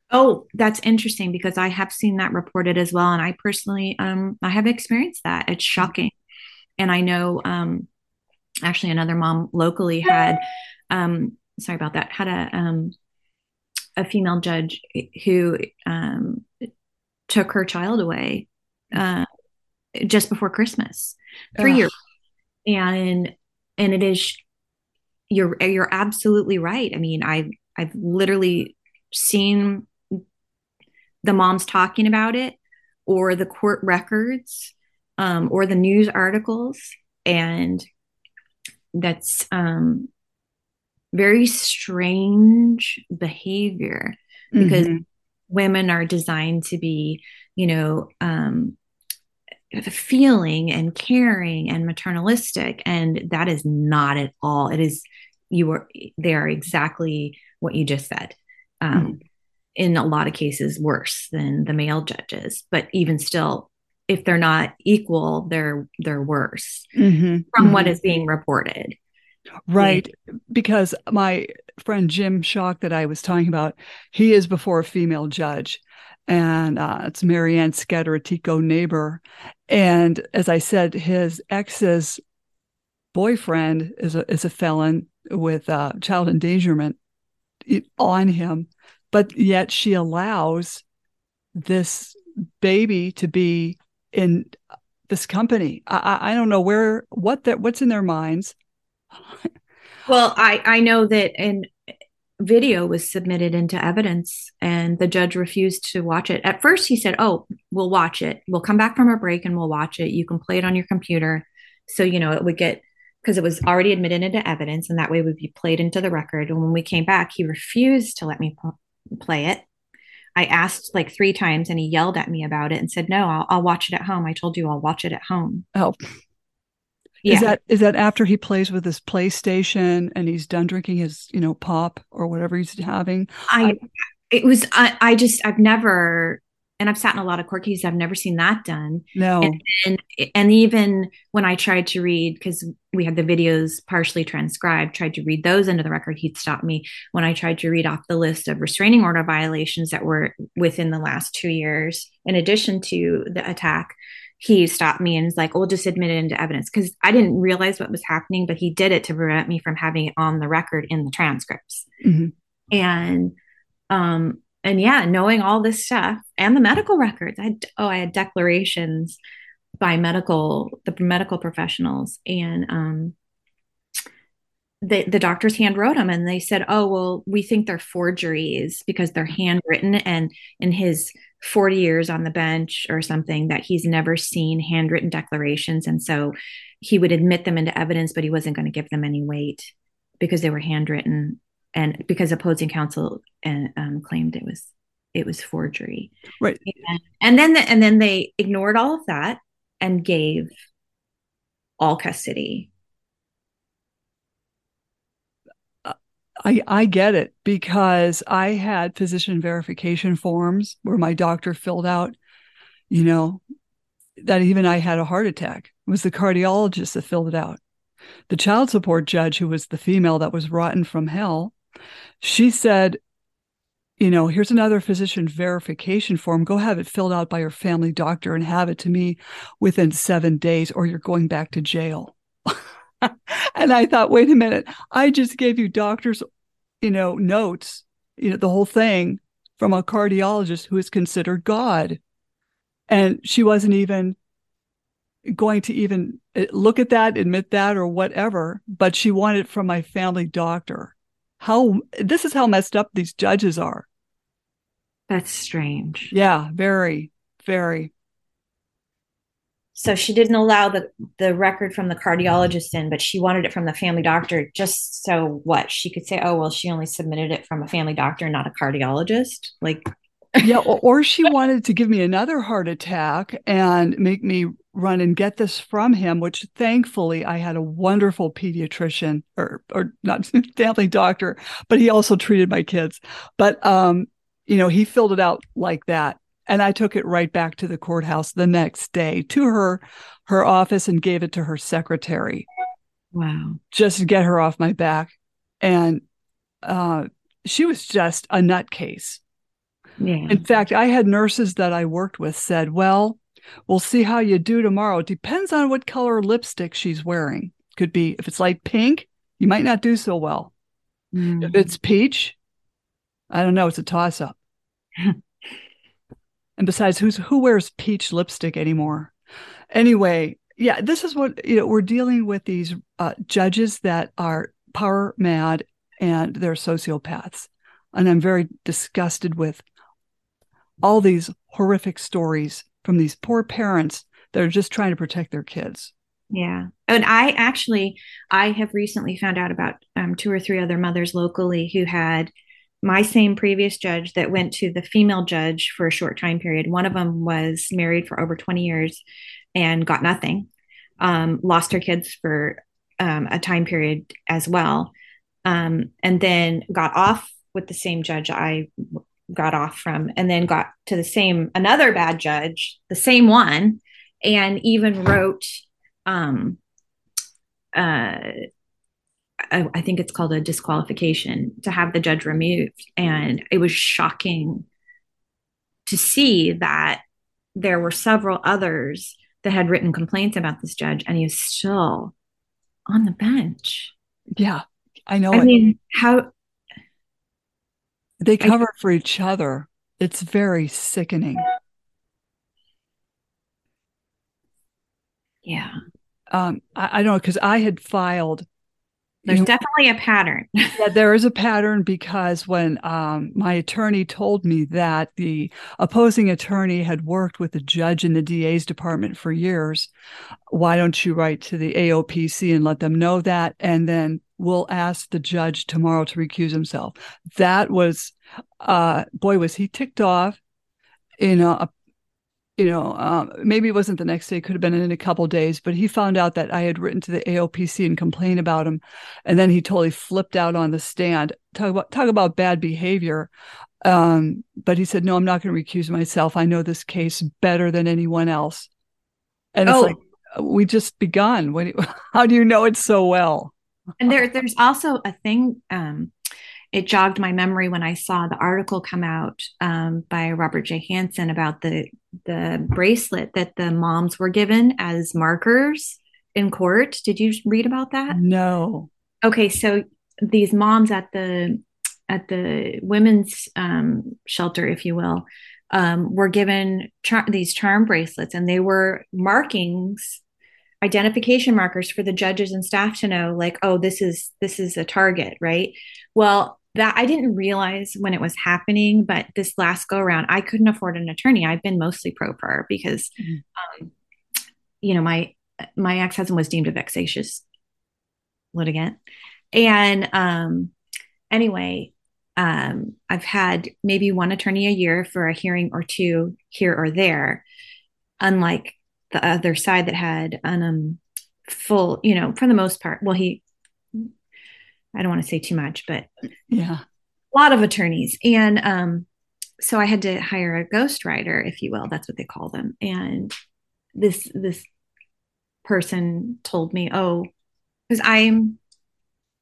Speaker 2: Oh that's interesting because i have seen that reported as well. And i personally um i have experienced that. It's shocking. And i know um actually another mom locally had um sorry about that, had a um, a female judge who um, took her child away uh, just before Christmas, three Ugh. years, and and it is you're you're absolutely right. I mean, I I've, I've literally seen the moms talking about it, or the court records, um, or the news articles, and that's um, very strange behavior because mm-hmm. women are designed to be, you know, um, feeling and caring and maternalistic. And that is not at all. It is, you are, they are exactly what you just said. Um, mm-hmm. In a lot of cases, worse than the male judges, but even still, if they're not equal, they're they're worse mm-hmm. from mm-hmm. what is being reported.
Speaker 1: Right. Because my friend Jim Shock that I was talking about, he is before a female judge. And uh, it's Marianne Scatter, a Tico neighbor. And as I said, his ex's boyfriend is a, is a felon with uh, child endangerment on him. But yet she allows this baby to be in this company. I, I don't know where, what that, what's in their minds
Speaker 2: well, I I know that in video was submitted into evidence and the judge refused to watch it. At first he said, "Oh, we'll watch it. We'll come back from a break and we'll watch it. You can play it on your computer." So, you know, it would get because it was already admitted into evidence and that way would be played into the record. And when we came back, he refused to let me play it. I asked like three times and he yelled at me about it and said, No, I'll, I'll watch it at home. I told you I'll watch it at home.
Speaker 1: Oh, yeah. Is that is that after he plays with his PlayStation and he's done drinking his, you know, pop or whatever he's having?
Speaker 2: I it was I, I just I've never and I've sat in a lot of court cases. I've never seen that done.
Speaker 1: No,
Speaker 2: and and, and even when I tried to read because we had the videos partially transcribed, tried to read those into the record, he'd stop me. When I tried to read off the list of restraining order violations that were within the last two years, in addition to the attack, he stopped me and was like, "We'll just admit it into evidence," because I didn't realize what was happening, but he did it to prevent me from having it on the record in the transcripts. Mm-hmm. And, um, and yeah, knowing all this stuff and the medical records, I oh, I had declarations by medical the medical professionals, and um, the, the doctor's hand wrote them and they said oh well we think they're forgeries because they're handwritten and in his 40 years on the bench or something that he's never seen handwritten declarations. And so he would admit them into evidence but he wasn't going to give them any weight because they were handwritten and because opposing counsel uh, um, claimed it was it was forgery.
Speaker 1: Right.
Speaker 2: And, and then the, and then they ignored all of that and gave all custody
Speaker 1: I, I get it because I had physician verification forms where my doctor filled out, you know, that even I had a heart attack. It was the cardiologist that filled it out. The child support judge, who was the female that was rotten from hell, she said, you know, here's another physician verification form. Go have it filled out by your family doctor and have it to me within seven days, or you're going back to jail. and I thought, wait a minute, I just gave you doctor's, you know, notes, you know, the whole thing from a cardiologist who is considered God. And she wasn't even going to even eh, look at that, admit that, or whatever, but she wanted it from my family doctor. How this is how messed up these judges are.
Speaker 2: That's strange.
Speaker 1: Yeah, very, very.
Speaker 2: So she didn't allow the the record from the cardiologist in, but she wanted it from the family doctor just so what she could say, oh well, she only submitted it from a family doctor, not a cardiologist. Like
Speaker 1: yeah, or, or she wanted to give me another heart attack and make me run and get this from him, which thankfully I had a wonderful pediatrician or or not family doctor, but he also treated my kids. But um, you know, he filled it out like that. And I took it right back to the courthouse the next day to her her office and gave it to her secretary.
Speaker 2: Wow.
Speaker 1: Just to get her off my back. And uh, she was just a nutcase.
Speaker 2: Yeah.
Speaker 1: In fact, I had nurses that I worked with said, Well, we'll see how you do tomorrow. It depends on what color lipstick she's wearing. Could be if it's light pink, you might not do so well. Mm. If it's peach, I don't know, it's a toss up. And besides, who's who wears peach lipstick anymore? Anyway, yeah, this is what you know. We're dealing with these uh, judges that are power mad and they're sociopaths, and I'm very disgusted with all these horrific stories from these poor parents that are just trying to protect their kids.
Speaker 2: Yeah. And I actually, I have recently found out about um, two or three other mothers locally who had my same previous judge that went to the female judge for a short time period. One of them was married for over 20 years and got nothing, um, lost her kids for um, a time period as well, um, and then got off with the same judge I got off from, and then got to the same another bad judge, the same one, and even wrote um, uh, I, I think it's called a disqualification to have the judge removed. And it was shocking to see that there were several others that had written complaints about this judge and he was still on the bench.
Speaker 1: Yeah, I know.
Speaker 2: I it. mean, how
Speaker 1: they cover I, for each other. It's very sickening.
Speaker 2: Yeah.
Speaker 1: Um, I, I don't know because I had filed
Speaker 2: there's you, definitely a pattern.
Speaker 1: yeah, there is a pattern because when um, my attorney told me that the opposing attorney had worked with the judge in the DA's department for years, why don't you write to the AOPC and let them know that? And then we'll ask the judge tomorrow to recuse himself. That was, uh, boy, was he ticked off. You know, you know, um, maybe it wasn't the next day, it could have been in a couple days, but he found out that I had written to the AOPC and complained about him. And then he totally flipped out on the stand. Talk about, talk about bad behavior. Um, but he said, no, I'm not going to recuse myself. I know this case better than anyone else. And it's oh. like, we just begun. When, how do you know it so well?
Speaker 2: And there, there's also a thing, um, it jogged my memory when I saw the article come out um, by Robert J. Hansen about the the bracelet that the moms were given as markers in court. Did you read about that?
Speaker 1: No.
Speaker 2: Okay, so these moms at the at the women's um, shelter, if you will, um, were given char- these charm bracelets, and they were markings identification markers for the judges and staff to know like oh this is this is a target right well that I didn't realize when it was happening, but this last go around, I couldn't afford an attorney. I've been mostly pro per because, mm-hmm. um, you know, my my ex husband was deemed a vexatious litigant, and um, anyway, um, I've had maybe one attorney a year for a hearing or two here or there, unlike the other side that had an um, full, you know, for the most part. Well, he I don't want to say too much, but
Speaker 1: yeah,
Speaker 2: a lot of attorneys. And um, so I had to hire a ghostwriter, if you will. That's what they call them. And this this person told me, oh, because I'm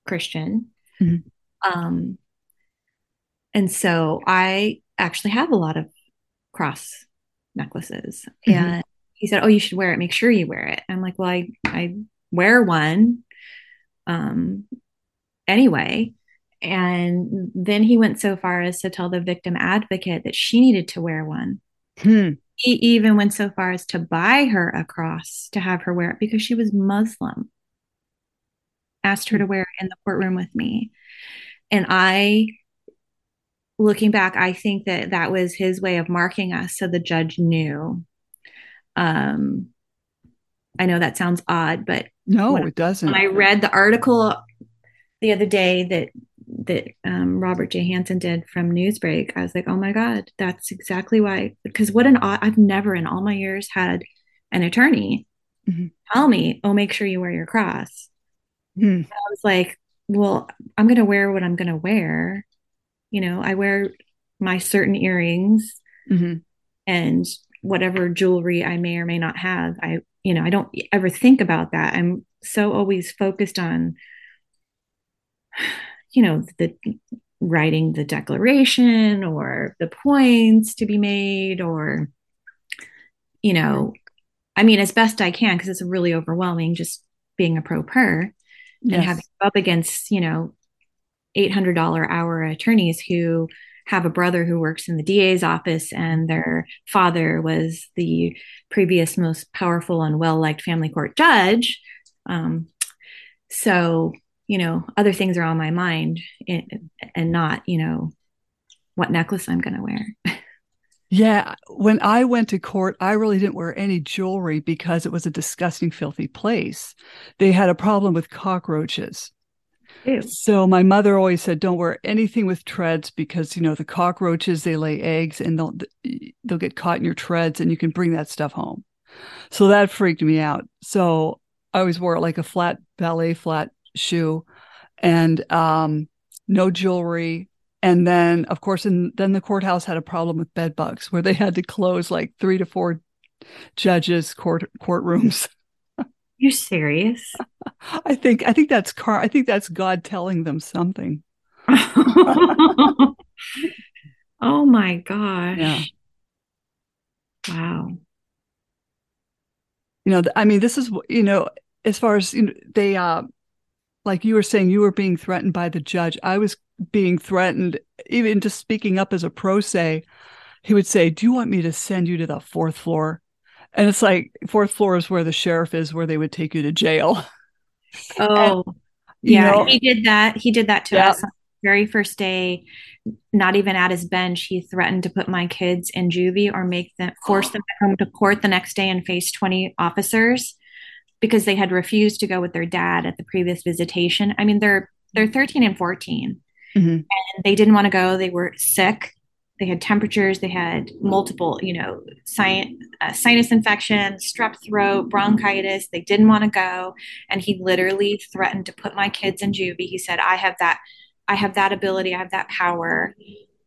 Speaker 2: Christian. Mm-hmm. Um, and so I actually have a lot of cross necklaces. Mm-hmm. And he said, Oh, you should wear it. Make sure you wear it. I'm like, Well, I, I wear one. Um, anyway. And then he went so far as to tell the victim advocate that she needed to wear one. Hmm. He even went so far as to buy her a cross to have her wear it because she was Muslim. Asked her to wear it in the courtroom with me. And I, looking back, I think that that was his way of marking us so the judge knew. Um, I know that sounds odd, but
Speaker 1: no, it doesn't.
Speaker 2: I read the article the other day that that um, Robert J. Hansen did from Newsbreak, I was like, oh my God, that's exactly why. Because what an I've never in all my years had an attorney mm-hmm. tell me, oh, make sure you wear your cross. Mm-hmm. I was like, well, I'm going to wear what I'm going to wear. You know, I wear my certain earrings mm-hmm. and whatever jewelry I may or may not have. I, you know, I don't ever think about that. I'm so always focused on you know, the writing the declaration or the points to be made or you know i mean as best i can because it's really overwhelming just being a pro per yes. and having up against you know $800 hour attorneys who have a brother who works in the DA's office and their father was the previous most powerful and well liked family court judge. Um, so you know other things are on my mind and, and not you know what necklace i'm going to wear
Speaker 1: yeah when i went to court i really didn't wear any jewelry because it was a disgusting filthy place they had a problem with cockroaches
Speaker 2: Ew.
Speaker 1: So my mother always said, "Don't wear anything with treads because you know the cockroaches they lay eggs and they'll they'll get caught in your treads and you can bring that stuff home." So that freaked me out. So I always wore like a flat ballet flat shoe and um, no jewelry. And then, of course, and then the courthouse had a problem with bed bugs where they had to close like three to four judges' court courtrooms.
Speaker 2: You're serious?
Speaker 1: I think I think that's car. I think that's God telling them something.
Speaker 2: oh my gosh!
Speaker 1: Yeah.
Speaker 2: Wow.
Speaker 1: You know, I mean, this is you know, as far as you know, they uh, like you were saying, you were being threatened by the judge. I was being threatened, even just speaking up as a pro se. He would say, "Do you want me to send you to the fourth floor?" And it's like fourth floor is where the sheriff is, where they would take you to jail.
Speaker 2: Oh, and, yeah, know, he did that. He did that to yeah. us very first day. Not even at his bench, he threatened to put my kids in juvie or make them force them to come to court the next day and face twenty officers because they had refused to go with their dad at the previous visitation. I mean, they're they're thirteen and 14
Speaker 1: mm-hmm.
Speaker 2: and they didn't want to go. They were sick they had temperatures, they had multiple, you know, sinus, uh, sinus infection, strep throat, bronchitis. They didn't want to go. And he literally threatened to put my kids in juvie. He said, I have that, I have that ability, I have that power.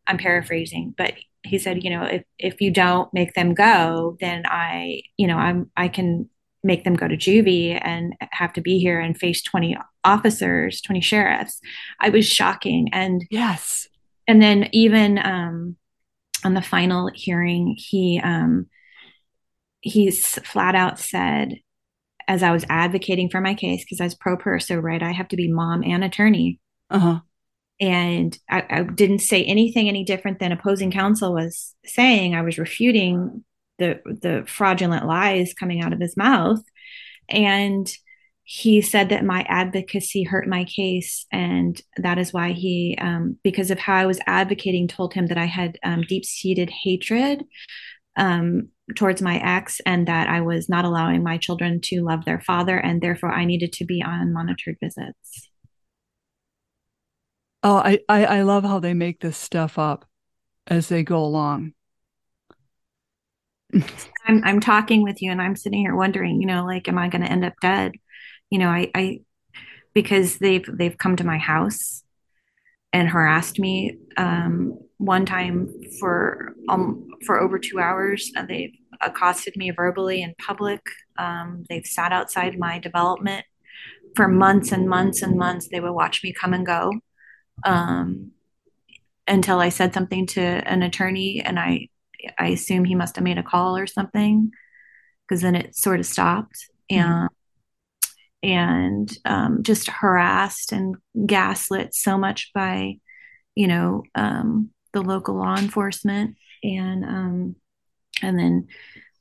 Speaker 2: I'm paraphrasing, but he said, you know, if, if you don't make them go, then I, you know, I'm, I can make them go to juvie and have to be here and face 20 officers, 20 sheriffs. I was shocking. And
Speaker 1: yes.
Speaker 2: And then even, um, on the final hearing, he um, he's flat out said, as I was advocating for my case, because I was pro per, so right, I have to be mom and attorney.
Speaker 1: Uh-huh.
Speaker 2: And I, I didn't say anything any different than opposing counsel was saying. I was refuting the the fraudulent lies coming out of his mouth, and he said that my advocacy hurt my case. And that is why he um, because of how i was advocating told him that i had um, deep-seated hatred um, towards my ex and that i was not allowing my children to love their father and therefore i needed to be on monitored visits.
Speaker 1: Oh i i, I love how they make this stuff up as they go along
Speaker 2: I'm, I'm talking with you and i'm sitting here wondering you know like am i going to end up dead you know, I, I because they've they've come to my house and harassed me um, one time for um, for over two hours. Uh, they've accosted me verbally in public. Um, they've sat outside my development for months and months and months. They would watch me come and go um, until I said something to an attorney, and I I assume he must have made a call or something because then it sort of stopped. Mm-hmm. And and um, just harassed and gaslit so much by, you know, um, the local law enforcement, and um, and then,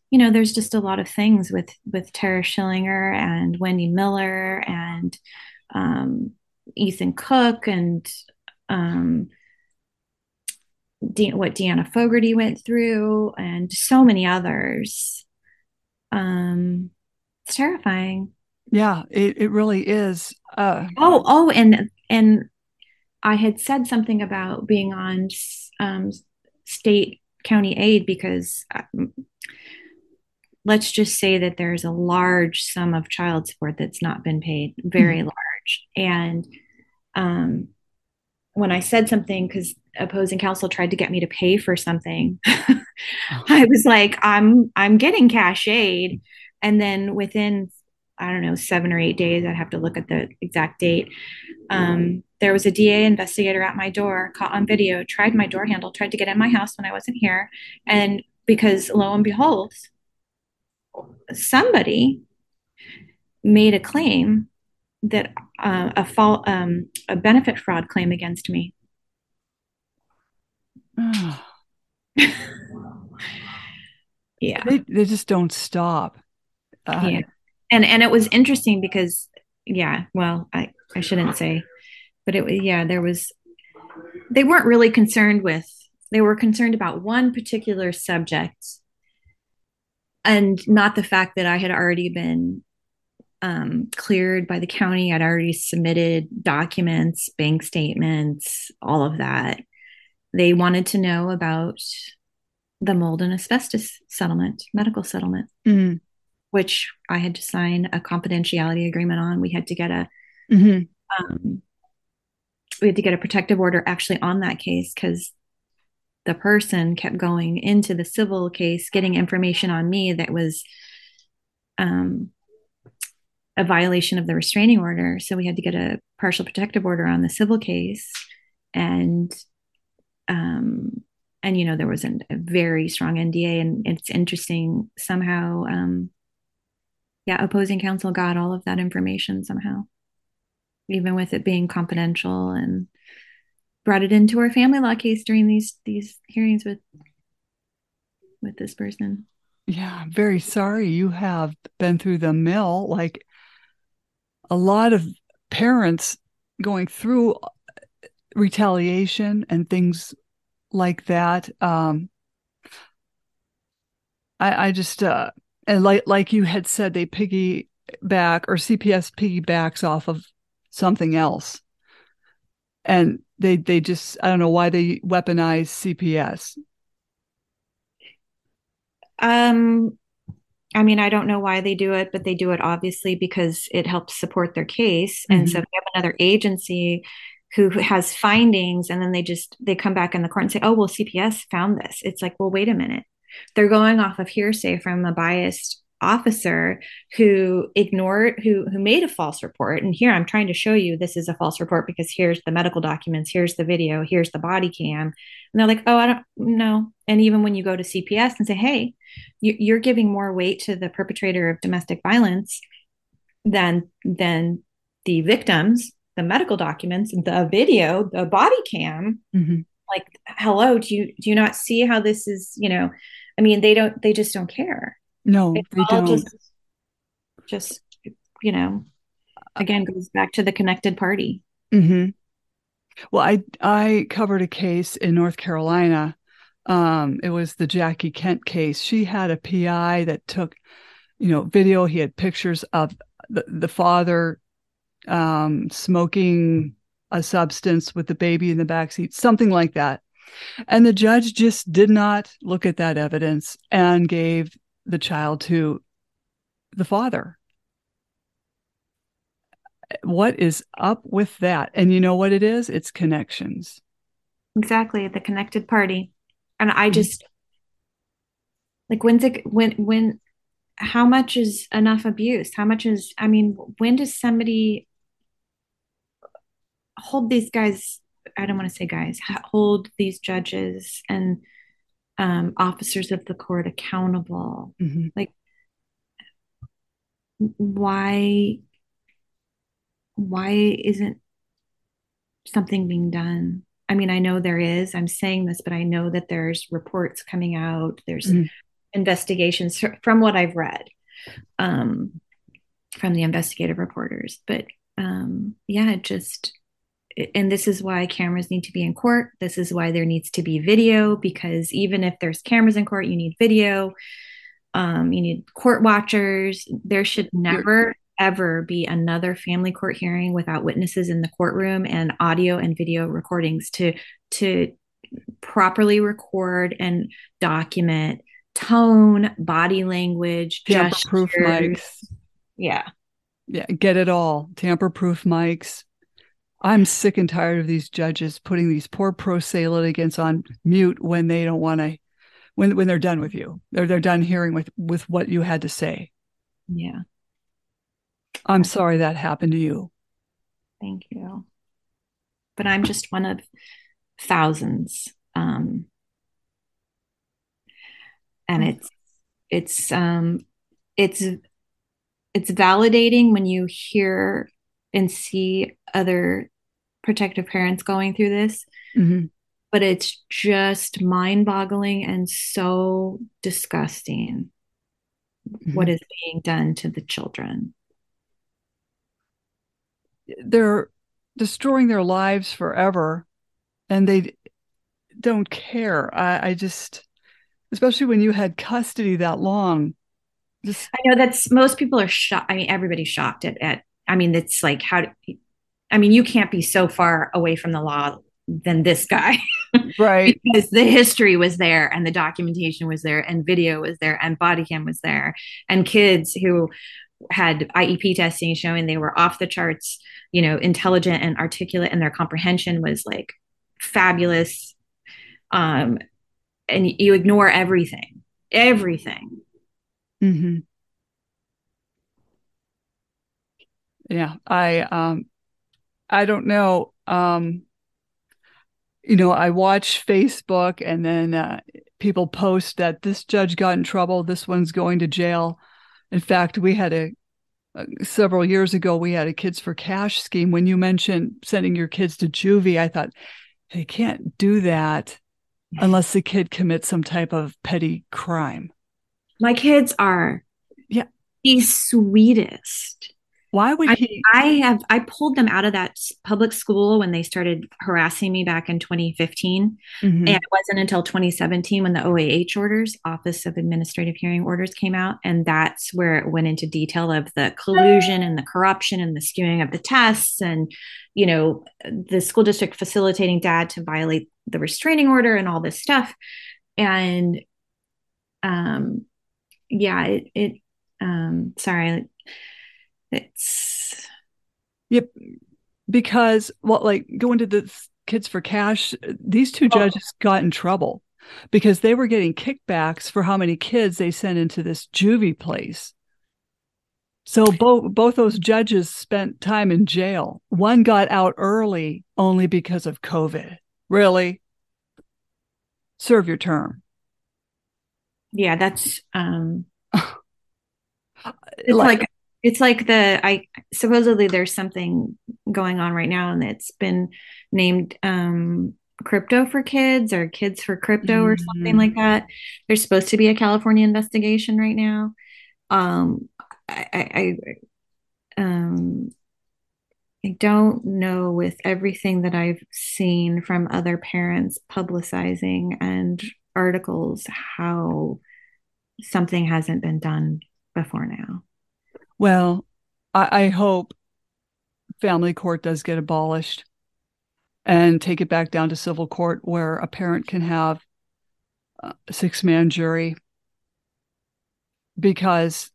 Speaker 2: you know, there's just a lot of things with with Tara Schillinger and Wendy Miller and um, Ethan Cook and um, De- what Deanna Fogarty went through and so many others. Um, it's terrifying.
Speaker 1: Yeah, it, it really is. Uh,
Speaker 2: oh, oh, and and I had said something about being on um, state county aid because um, let's just say that there's a large sum of child support that's not been paid, very mm-hmm. large. And um, when I said something, because opposing counsel tried to get me to pay for something, oh. I was like, I'm I'm getting cash aid, and then within I don't know, seven or eight days. I'd have to look at the exact date. Um, there was a DA investigator at my door, caught on video, tried my door handle, tried to get in my house when I wasn't here. And because lo and behold, somebody made a claim that uh, a fault, um, a benefit fraud claim against me. yeah.
Speaker 1: They, they just don't stop.
Speaker 2: Uh, yeah and and it was interesting because yeah well i i shouldn't say but it was yeah there was they weren't really concerned with they were concerned about one particular subject and not the fact that i had already been um, cleared by the county. I'd already submitted documents, bank statements, all of that. They wanted to know about the mold and asbestos settlement, medical settlement,
Speaker 1: mm-hmm.
Speaker 2: which I had to sign a confidentiality agreement on. We had to get a
Speaker 1: mm-hmm.
Speaker 2: um, we had to get a protective order actually on that case because the person kept going into the civil case, getting information on me that was um, a violation of the restraining order. So we had to get a partial protective order on the civil case, and um, and you know there was an, a very strong NDA, and it's interesting somehow. Um, yeah, opposing counsel got all of that information somehow, even with it being confidential, and brought it into our family law case during these these hearings with with this person.
Speaker 1: Yeah, I'm very sorry you have been through the mill. Like a lot of parents going through retaliation and things like that. Um, I, I just uh, and like like you had said, they piggyback or CPS piggybacks off of something else, and they they just I don't know why they weaponize CPS.
Speaker 2: Um, I mean, I don't know why they do it, but they do it obviously because it helps support their case. Mm-hmm. And so if you have another agency who has findings and then they just they come back in the court and say, "Oh, well, CPS found this." It's like, "Well, wait a minute." They're going off of hearsay from a biased officer who ignored who who made a false report and here i'm trying to show you this is a false report because here's the medical documents here's the video here's the body cam and they're like oh i don't know and even when you go to cps and say hey you're giving more weight to the perpetrator of domestic violence than than the victims the medical documents the video the body cam
Speaker 1: mm-hmm.
Speaker 2: like hello do you do you not see how this is you know i mean they don't they just don't care
Speaker 1: no, it they don't.
Speaker 2: Just, just, you know, again goes back to the connected party.
Speaker 1: Mm-hmm. Well, I I covered a case in North Carolina. Um, it was the Jackie Kent case. She had a PI that took, you know, video. He had pictures of the, the father um, smoking a substance with the baby in the back seat, something like that. And the judge just did not look at that evidence and gave the child to the father. What is up with that? And you know what it is? It's connections.
Speaker 2: Exactly, the connected party. And I mm-hmm. just like when's it when when how much is enough abuse? How much is I mean, when does somebody hold these guys I don't want to say guys, hold these judges and um, officers of the court accountable.
Speaker 1: Mm-hmm.
Speaker 2: Like, why why isn't something being done? I mean, I know there is. I'm saying this, but I know that there's reports coming out. There's mm-hmm. investigations from what I've read um, from the investigative reporters. But um, yeah, it just and this is why cameras need to be in court. This is why there needs to be video because even if there's cameras in court, you need video. Um, you need court watchers. There should never ever be another family court hearing without witnesses in the courtroom and audio and video recordings to to properly record and document tone, body language,
Speaker 1: tamper-proof mics.
Speaker 2: Yeah.
Speaker 1: Yeah, get it all. Tamper-proof mics, I'm sick and tired of these judges putting these poor pro se litigants on mute when they don't want to, when when they're done with you. They're they're done hearing with with what you had to say.
Speaker 2: Yeah.
Speaker 1: I'm sorry that happened to you.
Speaker 2: Thank you. But I'm just one of thousands. Um, and it's it's um it's it's validating when you hear and see other protective parents going through this.
Speaker 1: Mm-hmm.
Speaker 2: But it's just mind boggling and so disgusting mm-hmm. what is being done to the children.
Speaker 1: They're destroying their lives forever and they don't care. I, I just, especially when you had custody that long,
Speaker 2: Just... I know that's most people are shocked. I mean, everybody's shocked at, at I mean, it's like how. I mean, you can't be so far away from the law than this guy.
Speaker 1: Right.
Speaker 2: because the history was there and the documentation was there and video was there and body cam was there and kids who had IEP testing showing they were off the charts, you know, intelligent and articulate and their comprehension was like fabulous. Um, and you ignore everything, everything.
Speaker 1: Mm-hmm. Yeah, I um, I don't know. Um, you know, I watch Facebook and then uh, people post that this judge got in trouble, this one's going to jail. In fact, we had a, uh, several years ago we had a kids for cash scheme. When you mentioned sending your kids to juvie, I thought they can't do that unless the kid commits some type of petty crime.
Speaker 2: My kids are
Speaker 1: yeah
Speaker 2: the sweetest.
Speaker 1: Why would
Speaker 2: I,
Speaker 1: he?
Speaker 2: I have I pulled them out of that public school when they started harassing me back in 2015, mm-hmm. and it wasn't until 2017 when the OAH orders, Office of Administrative Hearing Orders, came out, and that's where it went into detail of the collusion and the corruption and the skewing of the tests, and you know the school district facilitating dad to violate the restraining order and all this stuff, and um, yeah, it, it um, sorry it's
Speaker 1: yep because well like going to the kids for cash these two judges oh. got in trouble because they were getting kickbacks for how many kids they sent into this juvie place. So both both those judges spent time in jail. One got out early only because of covid. Really? Serve your term.
Speaker 2: Yeah that's um it's like, like it's like the i supposedly there's something going on right now and it's been named um crypto for kids or kids for crypto mm-hmm. or something like that there's supposed to be a california investigation right now um i i, I um I don't know with everything that I've seen from other parents publicizing and articles how something hasn't been done before now.
Speaker 1: Well, I, I hope family court does get abolished and take it back down to civil court where a parent can have a six man jury because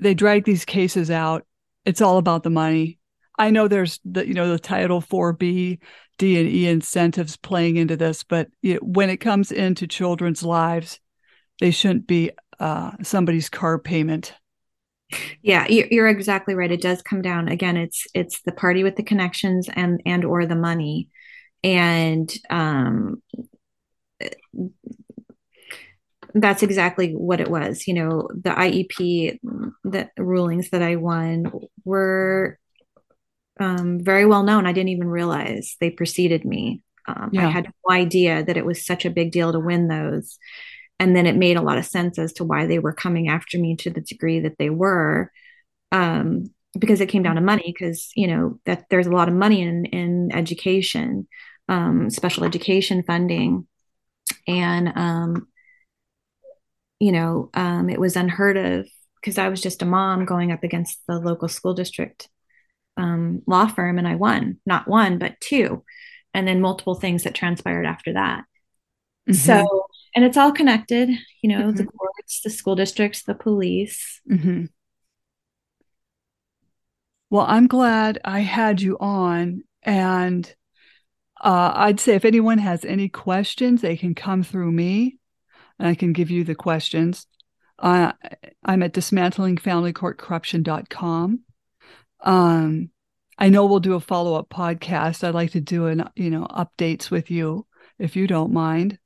Speaker 1: they drag these cases out. It's all about the money. I know there's the you know the Title 4B D and E incentives playing into this, but it, when it comes into children's lives, they shouldn't be uh, somebody's car payment
Speaker 2: yeah you're exactly right. It does come down again it's it's the party with the connections and and or the money. And um that's exactly what it was you know the iep the rulings that i won were um, very well known. I didn't even realize they preceded me. Um, yeah. i had no idea that it was such a big deal to win those and then it made a lot of sense as to why they were coming after me to the degree that they were um, because it came down to money because you know that there's a lot of money in in education um, special education funding. And um, you know um, it was unheard of because i was just a mom going up against the local school district um, law firm and i won not one but two. And then multiple things that transpired after that. Mm-hmm. so and it's all connected you know mm-hmm. the courts the school districts the police.
Speaker 1: Mm-hmm. well i'm glad i had you on and uh, i'd say if anyone has any questions they can come through me and i can give you the questions. Uh, i'm at dismantlingfamilycourtcorruption.com um, i know we'll do a follow-up podcast. I'd like to do an you know updates with you if you don't mind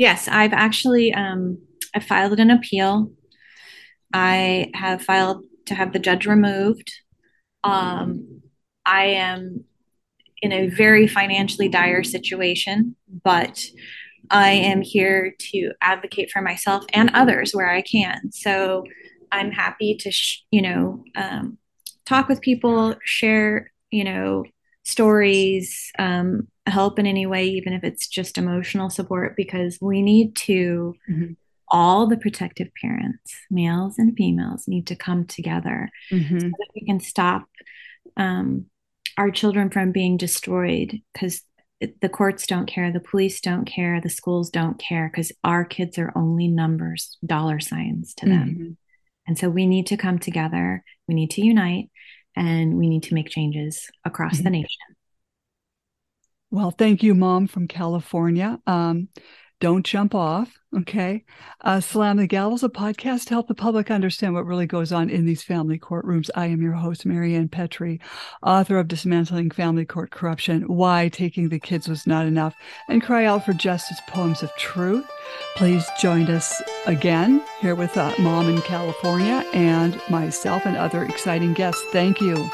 Speaker 2: Yes, I've actually um, I filed an appeal. I have filed to have the judge removed. Um, I am in a very financially dire situation, but I am here to advocate for myself and others where I can. So I'm happy to, sh- you know, um, talk with people, share, you know, stories, um, help in any way, even if it's just emotional support, because we need to mm-hmm. all the protective parents, males and females, need to come together mm-hmm. so that we can stop um, our children from being destroyed because the courts don't care, the police don't care, the schools don't care because our kids are only numbers, dollar signs to them. Mm-hmm. And so we need to come together, we need to unite, and we need to make changes across mm-hmm. the nation.
Speaker 1: Well, thank you, Mom from California. Um, don't jump off. Okay. Uh, Slam the is a podcast to help the public understand what really goes on in these family courtrooms. I am your host, Maryann Petri, author of Dismantling Family Court Corruption Why Taking the Kids Was Not Enough, and Cry Out for Justice Poems of Truth. Please join us again here with uh, Mom in California and myself and other exciting guests. Thank you.